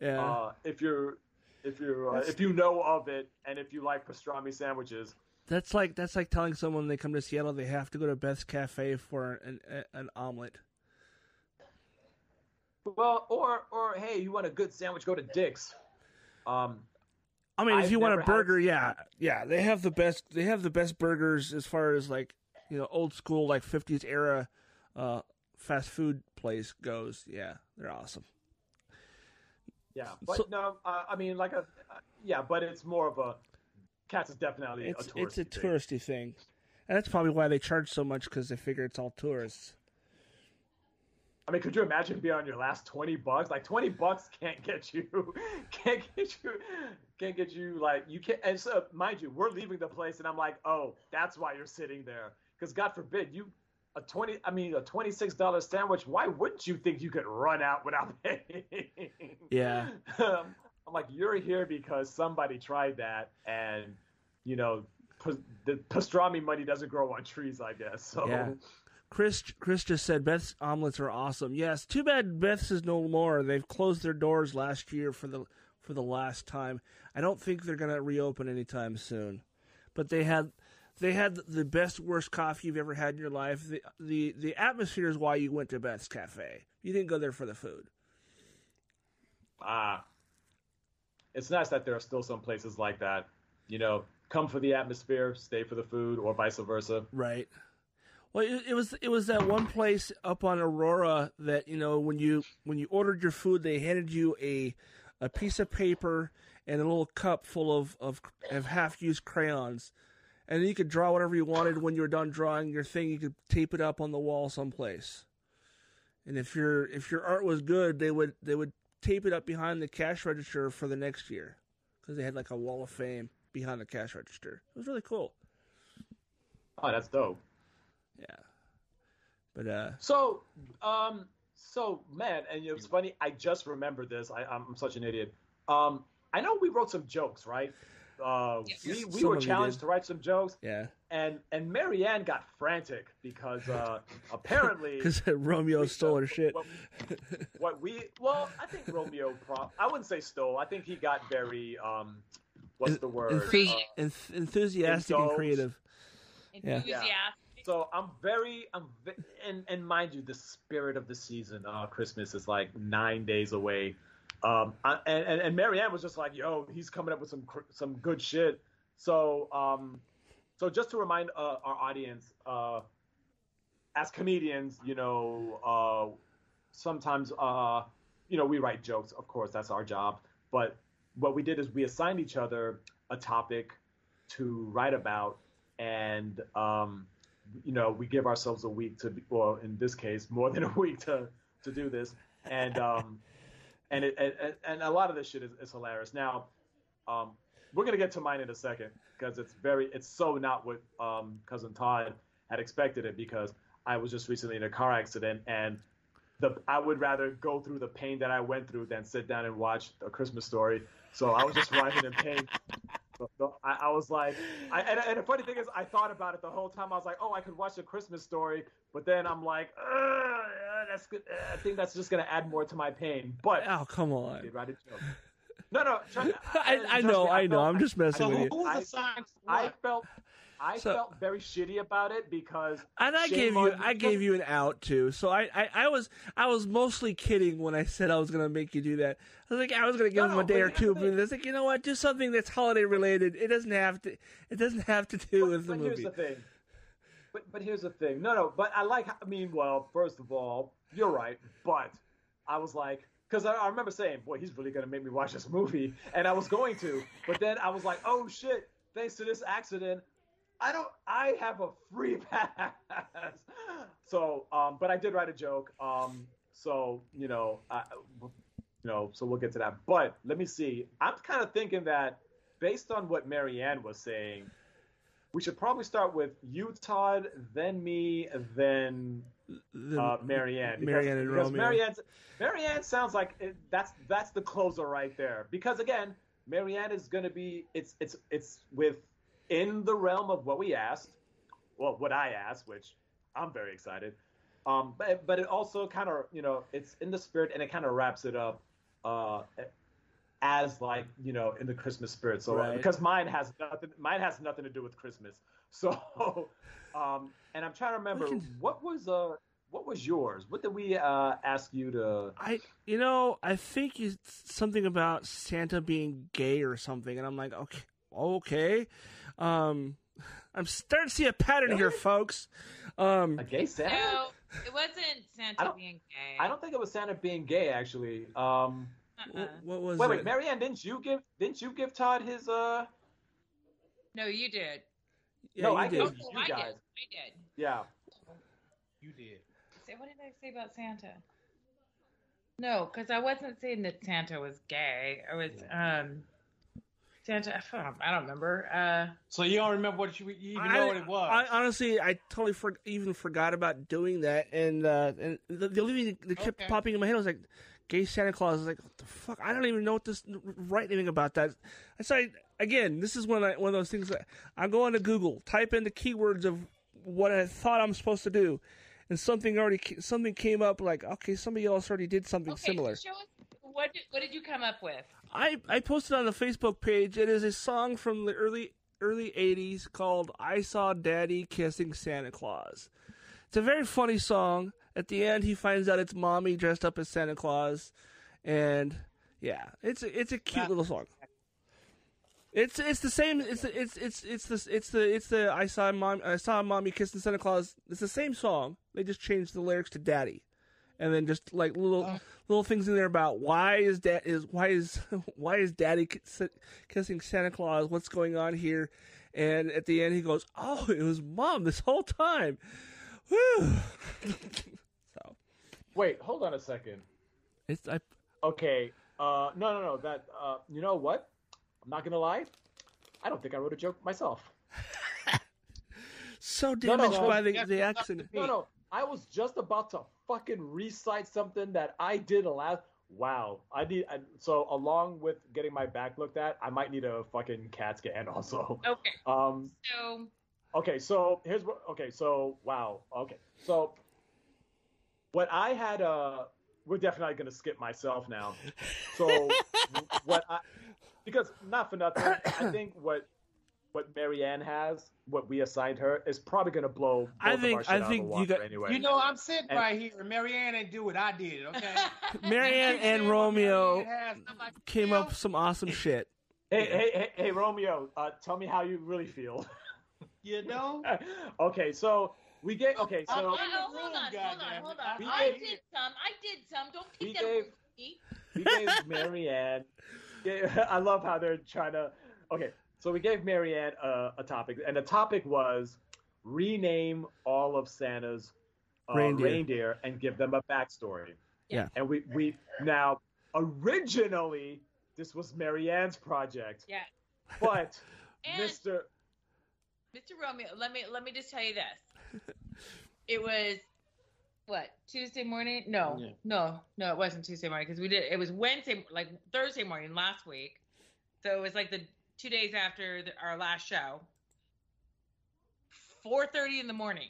yeah. uh, if you're if you're uh, if you know of it and if you like pastrami sandwiches. that's like that's like telling someone they come to Seattle they have to go to Beth's Cafe for an an omelet. Well, or or hey, you want a good sandwich? Go to Dick's. Um, I mean, if I've you want a never had burger, yeah, yeah, they have the best. They have the best burgers as far as like you know old school like '50s era uh, fast food place goes. Yeah, they're awesome. yeah, but So- no, uh, I mean like a uh, yeah, but it's more of a Katz's is definitely It's a touristy it's a thing. touristy thing, and that's probably why they charge so much because they figure it's all tourists. I mean, could you imagine being on your last twenty bucks? Like twenty bucks can't get you, can't get you, can't get you. Like you can't. And so, mind you, we're leaving the place, and I'm like, oh, that's why you're sitting there. Because God forbid you, a twenty, I mean, a twenty-six dollar sandwich. Why wouldn't you think you could run out without paying? Yeah. Um, I'm like, you're here because somebody tried that, and you know, the pastrami money doesn't grow on trees, I guess. So. Yeah. Chris Chris just said Beth's omelets are awesome. Yes, too bad Beth's is no more. They've closed their doors last year for the for the last time. I don't think they're gonna reopen anytime soon. But they had they had the best worst coffee you've ever had in your life. The the the atmosphere is why you went to Beth's Cafe. You didn't go there for the food. ah, it's nice that there are still some places like that. You know, come for the atmosphere, stay for the food, or vice versa. Right. Well, it, it was it was that one place up on Aurora that you know when you when you ordered your food they handed you a a piece of paper and a little cup full of of, of half used crayons, and you could draw whatever you wanted. When you were done drawing your thing, you could tape it up on the wall someplace. And if your if your art was good, they would they would tape it up behind the cash register for the next year because they had like a wall of fame. behind the cash register. It was really cool. Oh, that's dope. Yeah, but uh, So, um, so man, and it's funny. I just remember this. I, I'm such an idiot. Um, I know we wrote some jokes, right? Uh, Yes. we we were challenged to write some jokes, yeah, and and Marianne got frantic because uh, apparently because Romeo stole her shit. What, what we well, I think Romeo. Pro- I wouldn't say stole. I think he got very um, what's the word? Enthus- Uh, enth- enthusiastic and indulged. creative. Yeah. So I'm very, I'm, ve- and and mind you, the spirit of the season, uh, Christmas is like nine days away. Um, I, and and Marianne was just like, "Yo, he's coming up with some some good shit." So um, so just to remind uh, our audience, uh, as comedians, you know, uh, sometimes uh, you know, we write jokes. Of course, that's our job. But what we did is we assigned each other a topic to write about, and um, you know, we give ourselves a week to, well, in this case, more than a week to to do this, and um, and it and, and a lot of this shit is, is hilarious. Now, um, we're gonna get to mine in a second because it's very, it's so not what um, cousin Todd had expected it because I was just recently in a car accident and. The, I would rather go through the pain that I went through than sit down and watch a Christmas story. So I was just writing in pain. So, so I, I was like, I, and, and the funny thing is, I thought about it the whole time. I was like, oh, I could watch a Christmas story, but then I'm like, uh, that's good. uh, I think that's just gonna add more to my pain. But Oh come I on! did write a joke. No, no, trust, I, I trust know, me, I know. felt- I'm just messing So with you. I- I felt, I So- felt very shitty about it because And I gave you, I gave you an out too. So I, I, I was, I was mostly kidding when I said I was gonna make you do that. I was like, I was gonna give No, him a day or two, but it's like, you know what? Do something that's holiday related. It doesn't have to, it doesn't have to do with the but movie. here's the thing. But but here's the thing. No, no. But I like. I mean, well, first of all, you're right. But I was like, because I, I remember saying, "Boy, he's really gonna make me watch this movie," and I was going to. But then I was like, "Oh shit! Thanks to this accident, I don't. I have a free pass." so, um, but I did write a joke. Um, so you know, I, you know, so we'll get to that. But let me see. I'm kind of thinking that based on what Marianne was saying, we should probably start with you, Todd, then me, then uh, Marianne. Because, Marianne and because Romeo. Marianne's, Marianne sounds like it, that's that's the closer right there. Because again, Marianne is going to be it's it's it's within the realm of what we asked, well, what I asked, which I'm very excited. Um, but but it also kind of you know it's in the spirit and it kind of wraps it up. Uh, as like you know in the Christmas spirit, so Right. because mine has nothing, mine has nothing to do with Christmas. So, um, and I'm trying to remember can- what was uh what was yours? What did we uh ask you to? I, you know, I think it's something about Santa being gay or something, and I'm like, okay, okay. Um, I'm starting to see a pattern here, folks. Um, A gay Santa? No, it wasn't Santa being gay. I don't think it was Santa being gay actually. Um, Uh-uh. what was wait, it? wait, Marianne, didn't you give didn't you give Todd his uh? No, you did. Yeah, No, you I did. gave- Oh, you I did. I did. Yeah, You did. Say, what did I say about Santa? No, because I wasn't saying that Santa was gay. I was um Santa. I don't remember. Uh, So you don't remember what you, you even I, know what it was? I honestly, I totally for, even forgot about doing that, and uh, and the, the only thing that kept Okay. popping in my head was like, "Gay Santa Claus." I was like, "What the fuck?" I don't even know what this right anything about that. I say again, this is one of, one of those things that I go onto Google, type in the keywords of what I thought I'm supposed to do, and something already something came up like, okay, somebody else already did something okay, similar. so show us what did, what did you come up with? I, I posted on the Facebook page. It is a song from the early early '80s called "I Saw Daddy Kissing Santa Claus." It's a very funny song. At the end, he finds out it's mommy dressed up as Santa Claus, and yeah, it's a, it's a cute little song. It's it's the same. It's the, it's it's it's the it's the it's the I saw mom I saw mommy kissing Santa Claus. It's the same song. They just changed the lyrics to Daddy, and then just like little Oh. little things in there about why is dad is why is why is Daddy kissing Santa Claus? What's going on here? And at the end, he goes, "Oh, it was mom this whole time." So wait, hold on a second. it's I Okay, uh, no, no, no. That uh, you know what? I'm not gonna lie. I don't think I wrote a joke myself. So damaged no. by the, Yes, the accident. No, no. I was just about to fucking recite something that I did last. Wow. I need. I, so along with getting my back looked at, I might need a fucking CAT scan also. Okay, Um. so Okay. So here's what. Okay. So wow. Okay. So what I had. Uh. We're definitely gonna skip myself now. So what I. Because not for nothing, I think what what Marianne has, what we assigned her, is probably gonna blow. Both I of think- our shit I out of think the you got- anyway. You know, I'm sitting And- right here, and Marianne didn't do what I did. Okay. Marianne and Romeo Marianne has, stuff I came feel? up with some awesome shit. Hey, hey, hey, hey, Romeo, uh, tell me how you really feel. You know. okay, so we get okay, Oh, so oh, in hold room, on, hold on, goddamn hold it. on. We I gave- did some. I did some. Don't We take that gave- away me. we gave Marianne. Yeah, I love how they're trying to. Okay, so we gave Marianne a, a topic, and the topic was rename all of Santa's uh, Reindeer. reindeer and give them a backstory. Yeah. And we we now originally this was Marianne's project, Yeah. but Mr. Mr. Romeo, let me let me just tell you this. It was what Tuesday morning? No, Yeah. no, no. It wasn't Tuesday morning because we did. It was Wednesday, like Thursday morning last week. So it was like the two days after the, our last show. Four thirty in the morning,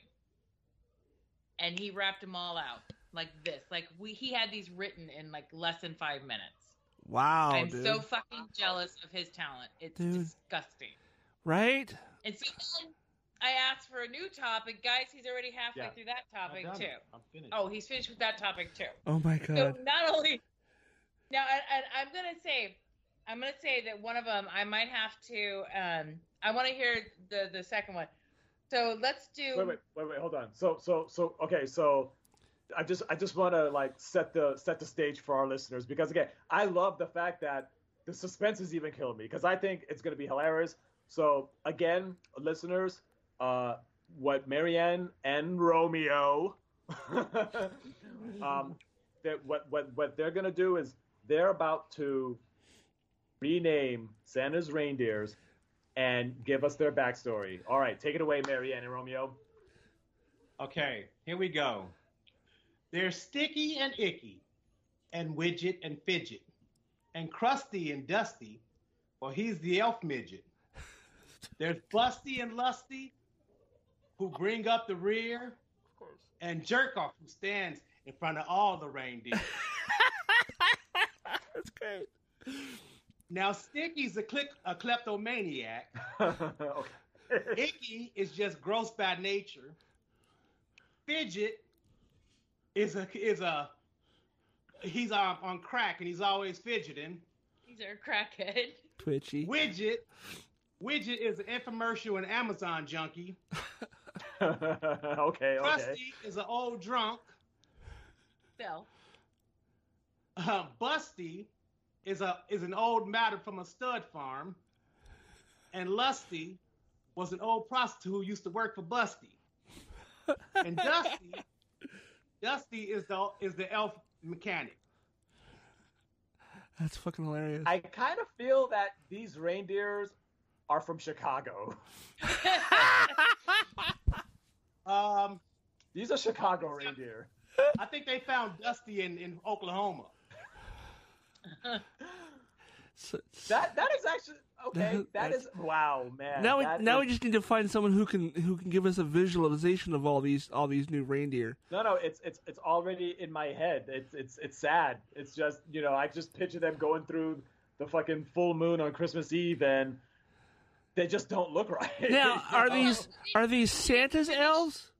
and he wrapped them all out like this. Like we, he had these written in like less than five minutes. Wow, I'm dude. so fucking jealous of his talent. It's Dude. disgusting. right? And so then I asked for a new topic. Guys, he's already halfway Yeah. through that topic done. too. I'm finished. Oh, he's finished with that topic too. Oh my So god. not only now, and, and I'm gonna say, I'm gonna say that one of them I might have to. Um, I want to hear the the second one. So let's do. wait, wait, wait, wait, hold on. So, so, so, okay, so, I just, I just want to like set the set the stage for our listeners because again, I love the fact that the suspense is even killing me because I think it's gonna be hilarious. So again, listeners, uh, what Marianne and Romeo, um, that what what what they're gonna do is they're about to rename Santa's reindeers and give us their backstory. All right, take it away, Marianne and Romeo. Okay, here we go. There's Sticky and Icky, and Widget and Fidget, and crusty and Dusty. Well, he's the elf midget. There's Busty and Lusty, who bring up the rear, and Jerkoff, who stands in front of all the reindeer. That's great. Now, Sticky's a, click, a kleptomaniac. okay. Icky is just gross by nature. Fidget is a is a he's on, on crack and he's always fidgeting. He's a crackhead. Twitchy. Widget Widget is an infomercial and Amazon junkie. okay, okay. Krusty is an old drunk. Phil. Uh, Busty is a is an old matter from a stud farm. And Lusty was an old prostitute who used to work for Busty. And Dusty Dusty is the is the elf mechanic. That's fucking hilarious. I kind of feel that these reindeers are from Chicago. Um, These are Chicago reindeer. I think they found Dusty in, in Oklahoma. So- That that is actually okay. That That's- wow, man. now we now is- we just need to find someone who can who can give us a visualization of all these all these new reindeer. No, no, it's it's it's already in my head. It's it's it's sad. It's just you know I just picture them going through the fucking full moon on Christmas Eve and they just don't look right. Now, are oh. these are these Santa's elves?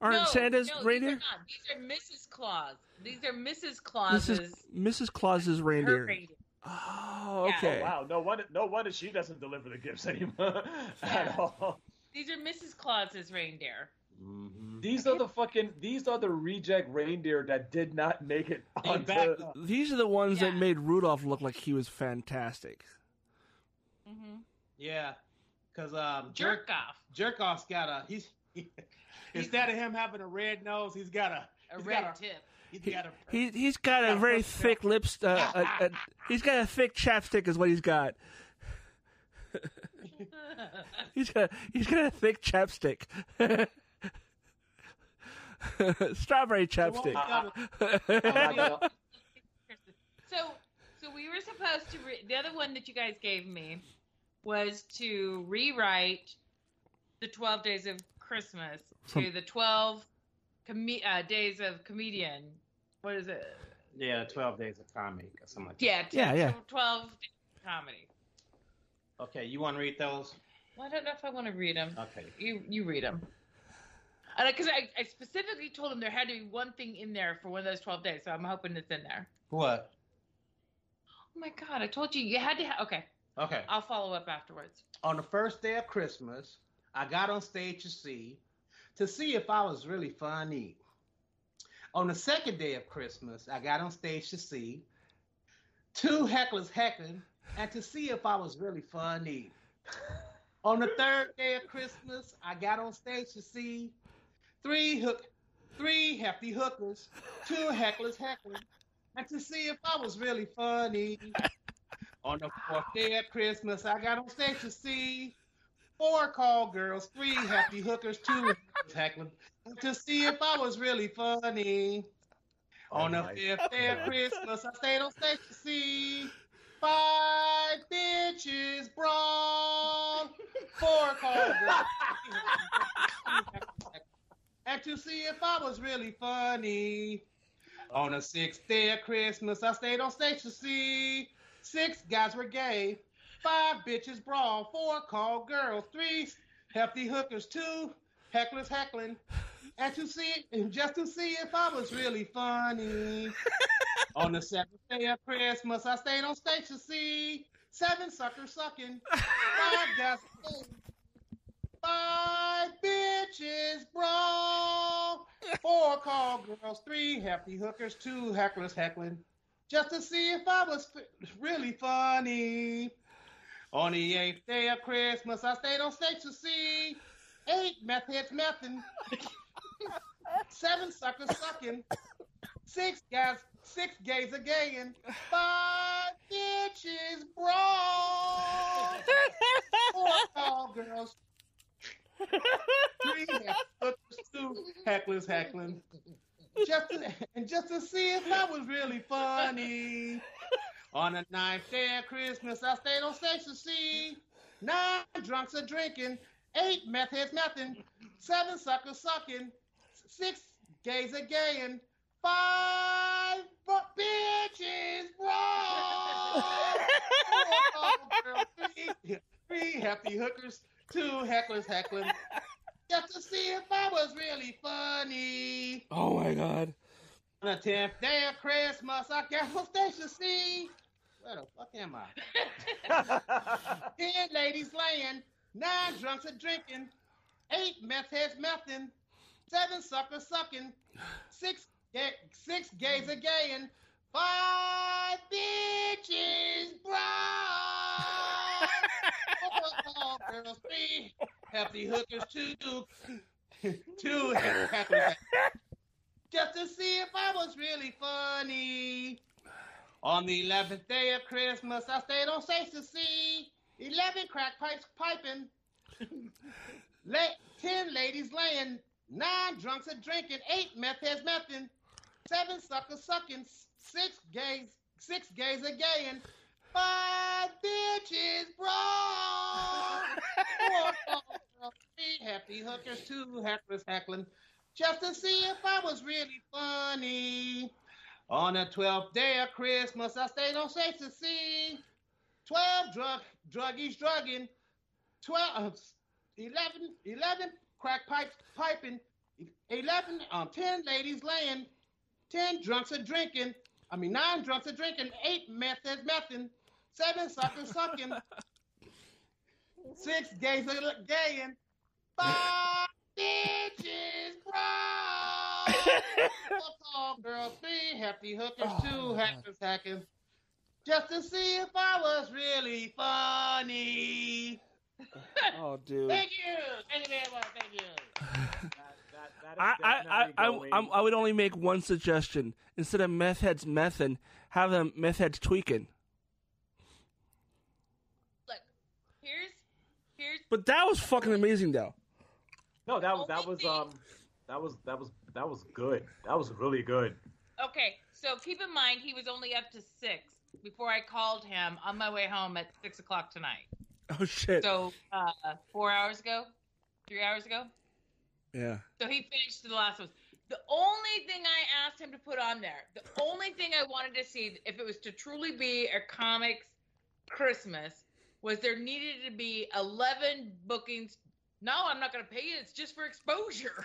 Aren't no, Santa's no, reindeer? These are not. These are Mrs. Claus. These are Mrs. This Claus's. is Mrs. Claus's reindeer. reindeer. Oh, Yeah. okay. Oh, wow, no wonder no wonder she doesn't deliver the gifts anymore at all. These are Mrs. Claus's reindeer. Mhm. These are the fucking these are the reject reindeer that did not make it They onto backed. These are the ones that made Rudolph look like he was fantastic. Mm-hmm. Yeah, because um, Jerk off. Jerkoff's got a he's instead of him having a red nose, he's got a A he's red got a, tip. He's He, got a he he's got a very thick lips. Uh, a, a, he's got a thick chapstick, is what he's got. He's got he's got a thick chapstick. Strawberry chapstick. I'm not gonna- So, so we were supposed to. Re- the other one that you guys gave me was to rewrite the Twelve Days of Christmas to the Twelve com- uh, Days of Comedian. What is it? Yeah, twelve days of comedy or something like that. Yeah, t- Yeah, yeah. Twelve Days of Comedy. Okay, you want to read those? Well, I don't know if I want to read them. Okay. You you read them. Because I, I specifically told him there had to be one thing in there for one of those twelve days, so I'm hoping it's in there. What? Oh my god! I told you you had to. Ha- okay, Okay. I'll follow up afterwards. On the first day of Christmas, I got on stage to see to see if I was really funny. On the second day of Christmas, I got on stage to see two hecklers heckling and to see if I was really funny. On the third day of Christmas, I got on stage to see three hook, three hefty hookers, two hecklers heckling, and to see if I was really funny. On the fourth day of Christmas, I got on stage to see four call girls, three happy hookers, two heckling, to see if I was really funny. On the nice. fifth day of Christmas, I stayed on stage to see five bitches brawl, four call girls, and to see if I was really funny. On the sixth day of Christmas, I stayed on stage to see six guys were gay, five bitches brawl, four call girls, three hefty hookers, two hecklers heckling, and to see and just to see if I was really funny. on the seventh day of Christmas, I stayed on stage to see seven suckers sucking, five guys five bitches brawl, four call girls, three hefty hookers, two hecklers heckling, just to see if I was f- really funny. On the eighth day of Christmas, I stayed on stage to see eight meth heads mething, seven suckers sucking, six guys, six gays a gaying, five bitches brawl, four call girls, three hookers, two hecklers heckling. Just to, and just to see if I was really funny. On the ninth day of Christmas, I stayed on stage to see nine drunks a drinking, eight meth heads mething, seven suckers sucking, six gays a gaying, five bu- bitches four three, three happy hookers, two hecklers heckling, just to see if I was really funny. Oh my god. On the tenth day of Christmas, I got on stage to see. Where the fuck am I? Ten ladies laying, nine drunks a drinking, eight meth heads mething, seven suckers sucking, six ga- six gays a gaying, five bitches brawl, four girls, three hefty hookers, two two hecklers just to see if I was really funny. On the 11th day of Christmas, I stayed on stage to see 11 crack pipes piping, La- 10 ladies laying, 9 drunks a drinking, 8 meth heads mething, 7 suckers sucking, 6 gays, 6 gays a gaying, 5 bitches brawl, 4 girls, 3 hefty hookers, 2 hecklers heckling, just to see if I was really funny. On the 12th day of Christmas, I stayed on stage to see 12 drug druggies drugging, 12, uh, 11, 11 crack pipes piping, 11, um, 10 ladies laying, 10 drunks are drinking, I mean, 9 drunks are drinking, 8 meth is mething, 7 suckers sucking, 6 gays are gaying, 5 bitches brawl. Four tall girls, three hefty hookers, Oh, two my hackers hacking. Just to see if I was really funny. Oh, dude. Thank you. Thank you very much. Thank you. That, that, that I, I, I, I, I'm- would only make one suggestion. Instead of meth heads methin, have them meth heads tweaking. Look, here's here's. But that was fucking amazing, though. No, that was that was um that was that was that was good. That was really good. Okay, so keep in mind he was only up to six before I called him on my way home at six o'clock tonight. Oh shit. So uh, four hours ago, three hours ago. yeah. So he finished the last one. The only thing I asked him to put on there, the only thing I wanted to see, if it was to truly be a comics Christmas, was there needed to be 11 bookings. No, I'm not going to pay you. It's just for exposure.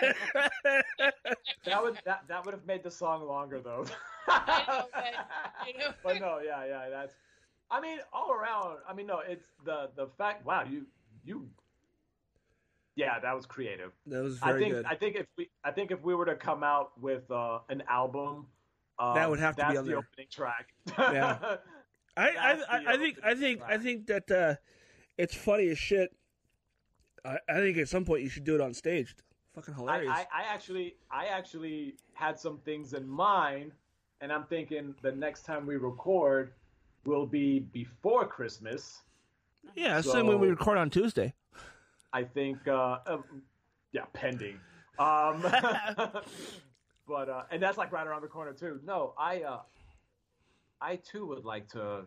That would that, that would have made the song longer though. I know, but, you know. but no, yeah, yeah, that's. I mean, all around. I mean, no, it's the the fact. Wow, you you. Yeah, that was creative. that was I very think good. I think if we I think if we were to come out with uh, an album, um, That would have to be on the there. opening track. Yeah. I, I, I, I think I think I think that uh, it's funny as shit. I, I think at some point you should do it on stage. Fucking I, hilarious. I, I actually I actually had some things in mind, and I'm thinking the next time we record will be before Christmas. yeah, same when we record on Tuesday. I think, uh, uh, yeah, pending. Um, but uh, and that's like right around the corner too. No, I uh, I too would like to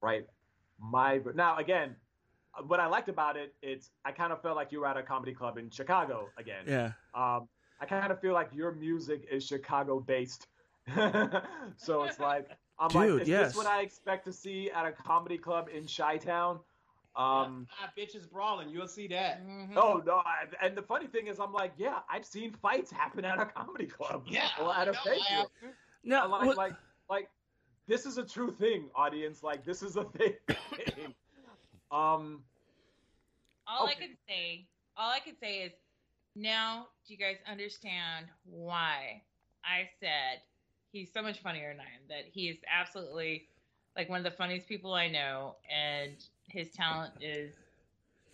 write my now again. What I liked about it, it's I kind of felt like you were at a comedy club in Chicago again. Yeah. Um, I kind of feel like your music is Chicago based. so it's like I'm Dude, like, is yes. this what I expect to see at a comedy club in Chi Town? Um, Five bitches brawling. You'll see that. Mhm. Oh no! I, and the funny thing is, I'm like, yeah, I've seen fights happen at a comedy club. Yeah, or at a I know, venue. I have- Now, like, like, like, this is a true thing, audience. Like, this is a thing. um, All I can say, all I can say is, now do you guys understand why I said he's so much funnier than I am? That he is absolutely like one of the funniest people I know, and his talent is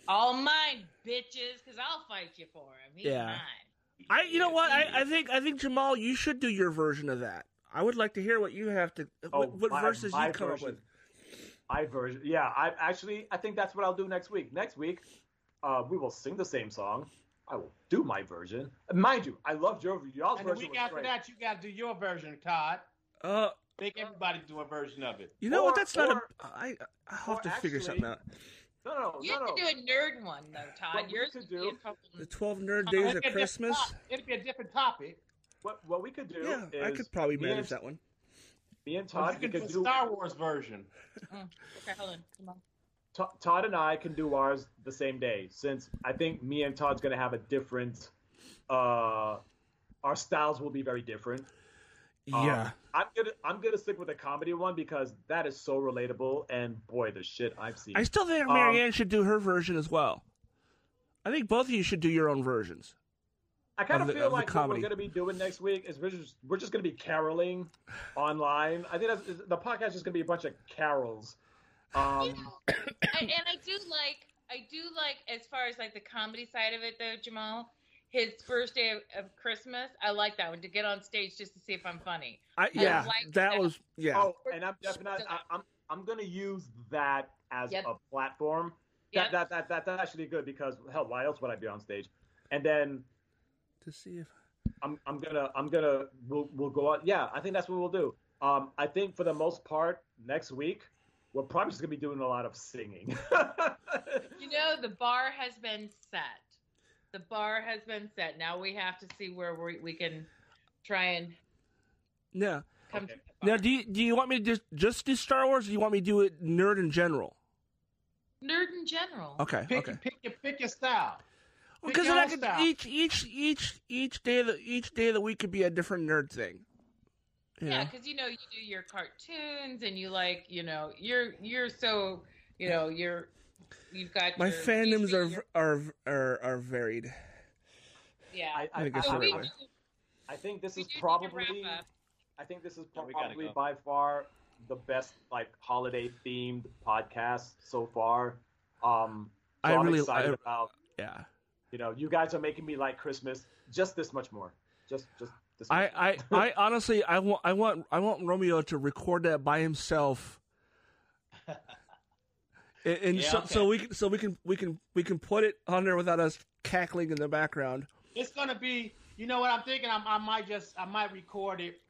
all mine, bitches. Because I'll fight you for him. He's Yeah. mine. I, you know what? I, I think I think Jamal, you should do your version of that. I would like to hear what you have to, what, what Oh, my- verses my you come version. up with. My version, yeah. I actually, I think that's what I'll do next week. Next week, uh, we will sing the same song. I will do my version. Mind you, I loved your y'all's And the version. week was after great. that, you got to do your version, Todd. Uh, Make everybody do a version of it. you know what? Or- That's not or- a. I I have or to figure something out. No, no, You no, have no. to do a nerd one though, Todd. What Yours could do- The twelve nerd Oh, days of be a different Christmas. It'd be a different topic. What what we could do? Yeah, I could probably manage and- that one. Me and Or Todd you we can could do do. Star Wars version. Mm, okay, hold on. Come on. To- Todd and I can do ours the same day, since I think me and Todd's gonna have a different. Uh, our styles will be very different. Um, Yeah. I'm gonna I'm gonna stick with the comedy one because that is so relatable and boy, the shit I've seen. I still think Um, Marianne should do her version as well. I think both of you should do your own versions. I kind of of the- feel of like what we're gonna be doing next week is we're just we're just gonna be caroling online. I think that's, the podcast is just gonna be a bunch of carols. Um, I, and I do like I do like as far as like the comedy side of it though, Jamal. His first day of, of Christmas, I like that one to get on stage just to see if I'm funny. I, yeah, like that that. was yeah. Oh, and I'm definitely I, I'm I'm gonna use that as Yep. a platform. Yep. That, that that that's actually good because hell, why else would I be on stage? And then To see if I'm I'm gonna I'm gonna we'll we'll go out. Yeah, I think that's what we'll do. Um, I think for the most part next week we're probably just gonna be doing a lot of singing. You know, the bar has been set. The bar has been set. Now we have to see where we, we can try and yeah. come Okay. to Now, do you, do you want me to just just do Star Wars, or do you want me to do it nerd in general? nerd in general. Okay, Pick, okay. pick your pick your style. Pick Because your then I could style. each each each each day of the each day of the week could be a different nerd thing. You Yeah, because you know you do your cartoons and you like you know you're you're so you know you're you've got my your fandoms your- are are are are varied. yeah. I, I I, think so we, I- think this is do need to probably. I think this is Yeah, probably go. by far the best like holiday themed podcast so far. Um, so I am really- excited I- about Yeah. You know you guys are making me like Christmas just this much more. Just just this. I, much I, more. I honestly I want I want I want Romeo to record that by himself and, and Yeah, so, okay. so we can so we can we can we can put it on there without us cackling in the background. It's gonna be. You know what I'm thinking? I, I might just I might record it,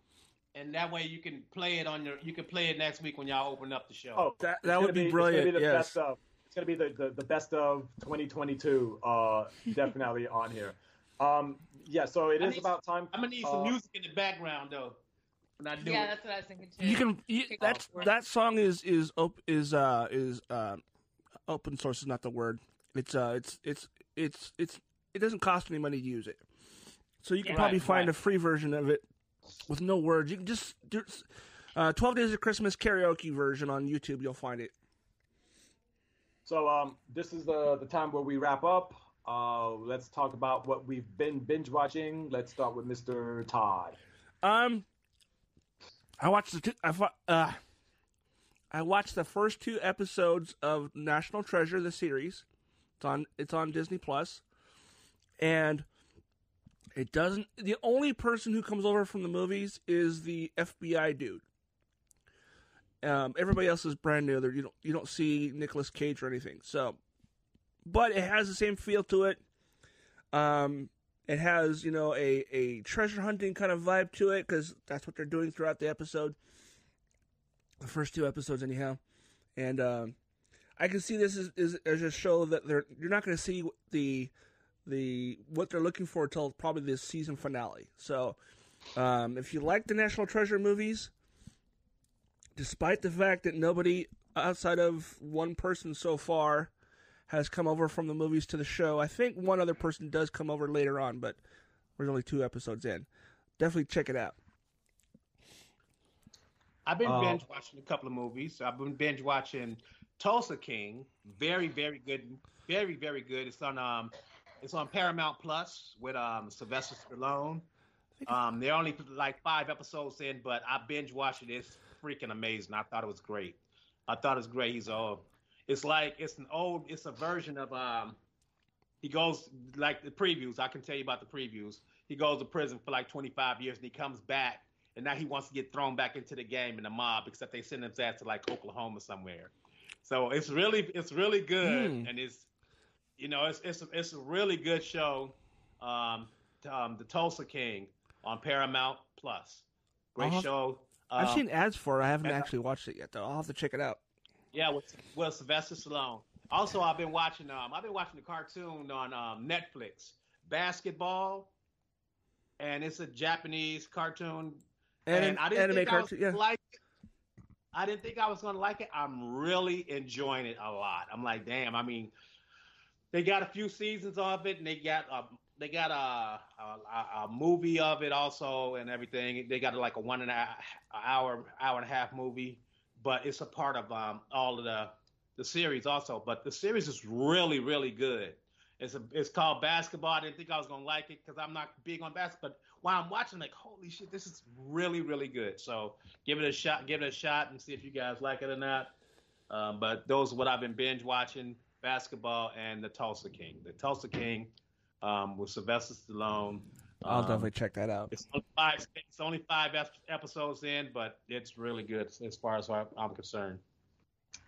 and that way you can play it on your. You can play it next week when y'all open up the show. Oh, That that would be it's brilliant. Gonna be the yes. best of. It's gonna be the, the, the best of 2022. Uh, definitely on here. Um, yeah. So it I is need- about time. I'm gonna need some uh, music in the background though. When I do Yeah, it. that's what I was thinking too. You can you, Kick that's off. that song is is op, is uh is uh open source is not the word. It's uh it's it's it's it's it doesn't cost any money to use it. So you can Yeah. probably Right, find right. a free version of it with no words. You can just do uh 12 Days of Christmas karaoke version on YouTube. You'll find it. So um, this is the the time where we wrap up. Uh, let's talk about what we've been binge watching. Let's start with Mr. Todd. Um, I watched the I uh, I watched the first two episodes of National Treasure, the series. It's on it's on Disney Plus, and it doesn't. The only person who comes over from the movies is the FBI dude. Um, everybody else is brand new. There, you don't you don't see Nicolas Cage or anything. So, but it has the same feel to it. Um, it has you know a, a treasure hunting kind of vibe to it because that's what they're doing throughout the episode the first two episodes anyhow and um, i can see this is is, as a show that they're you're not going to see the the what they're looking for until probably this season finale so um, if you like the national treasure movies despite the fact that nobody outside of one person so far has come over from the movies to the show. I think one other person does come over later on, but we're only two episodes in. Definitely check it out. I've been Uh, binge watching a couple of movies. I've been binge watching Tulsa King. Very, very good. Very, very good. It's on um, it's on Paramount Plus with um Sylvester Stallone. Um, they're only like five episodes in, but I binge watched it. It's freaking amazing. I thought it was great. I thought it was great. He's all. It's like it's an old. It's a version of um. He goes like the previews. I can tell you about the previews. He goes to prison for like 25 years, and he comes back and now he wants to get thrown back into the game in the mob, except they send him ass to like Oklahoma somewhere. So it's really it's really good, Hmm. and it's you know it's it's it's a really good show. Um, um, the Tulsa King on Paramount Plus, great have- show. I've Um, seen ads for it. I haven't actually watched it yet, though. I'll have to check it out. yeah, with, with Sylvester Stallone. Also, I've been watching um I've been watching the cartoon on um, Netflix, Basketball, and it's a Japanese cartoon Anim- and I didn't anime think I was yeah. like it. I didn't think I was gonna like it. I'm really enjoying it a lot. I'm like, damn. I mean, they got a few seasons of it, and they got a they got a a, a movie of it also, and everything. They got like a one and hour hour and a half movie, but it's a part of um all of the the series also. But the series is really really good. It's a, it's called basketball. I didn't think I was gonna like it because I'm not big on basketball. But while I'm watching, like, holy shit, this is really, really good. So give it a shot. Give it a shot and see if you guys like it or not. Um, but those are what I've been binge watching: basketball and the Tulsa King. The Tulsa King um, with Sylvester Stallone. I'll Um, definitely check that out. It's only five. It's only five ep- episodes in, but it's really good as far as I'm concerned.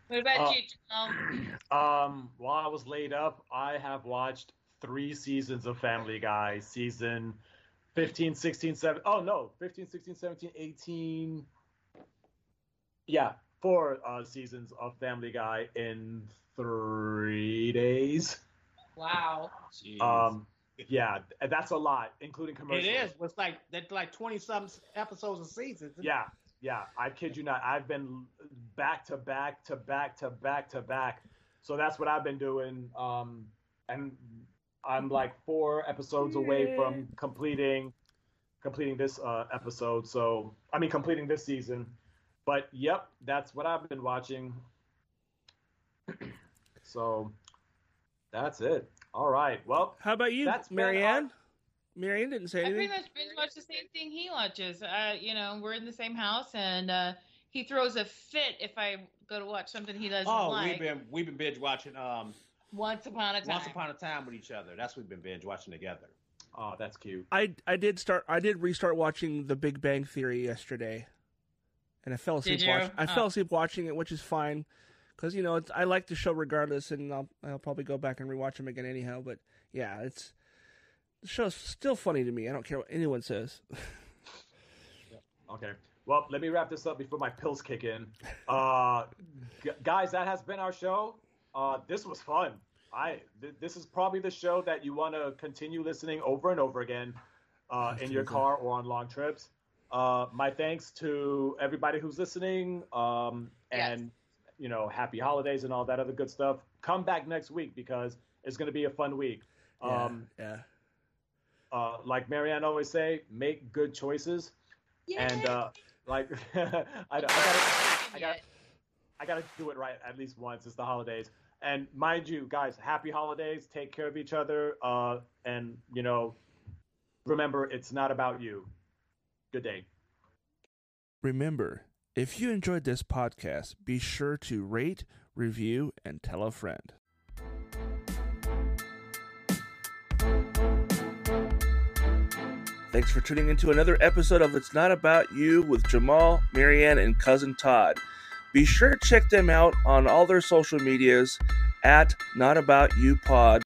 What about Uh, you, Tom? Um, while I was laid up, I have watched three seasons of Family Guy. Season 15, 16, 17. Oh, no. 15, 16, 17, 18. Yeah. Four uh, seasons of Family Guy in three days. Wow. Jeez. Um, yeah, that's a lot, including commercials. is. It's like that's like twenty some episodes a season. Yeah, yeah. I kid you not. I've been back to back to back to back to back. So that's what I've been doing. Um, and I'm like four episodes away from completing completing this uh, episode. So I mean, completing this season. But yep, that's what I've been watching. so that's it. All right. Well, How about you, That's been Marianne? Marianne didn't say anything. I pretty much binge watch the same thing he watches. Uh, you know, we're in the same house, and uh, he throws a fit if I go to watch something he doesn't Oh, like. we've been we've been binge watching um Once upon a time. Once Upon a Time with each other. That's what we've been binge watching together. oh, that's cute. I I did start. I did restart watching The Big Bang Theory yesterday, and I fell asleep. Did you? Watch, I Oh. fell asleep watching it, which is fine because you know it's, I like the show regardless, and I'll I'll probably go back and rewatch them again anyhow. But yeah, it's the show's still funny to me. I don't care what anyone says. Okay. Well, let me wrap this up before my pills kick in. Uh, g- guys, that has been our show. Uh, this was fun. I th- this is probably the show that you want to continue listening over and over again uh, in your car or on long trips. Uh, my thanks to everybody who's listening, um, and Yes. You know, happy holidays and all that other good stuff. Come back next week because it's going to be a fun week. Yeah, Um, yeah. uh, like Marianne always say, make good choices. And uh, like, I, I gotta, I got, I gotta do it right at least once. It's the holidays, and mind you, guys, happy holidays. Take care of each other, uh, and you know, remember, it's not about you. Good day. Remember, if you enjoyed this podcast, be sure to rate, review, and tell a friend. Thanks for tuning into another episode of It's Not About You with Jamal, Marianne, and Cousin Todd. Be sure to check them out on all their social medias at Not About You Pod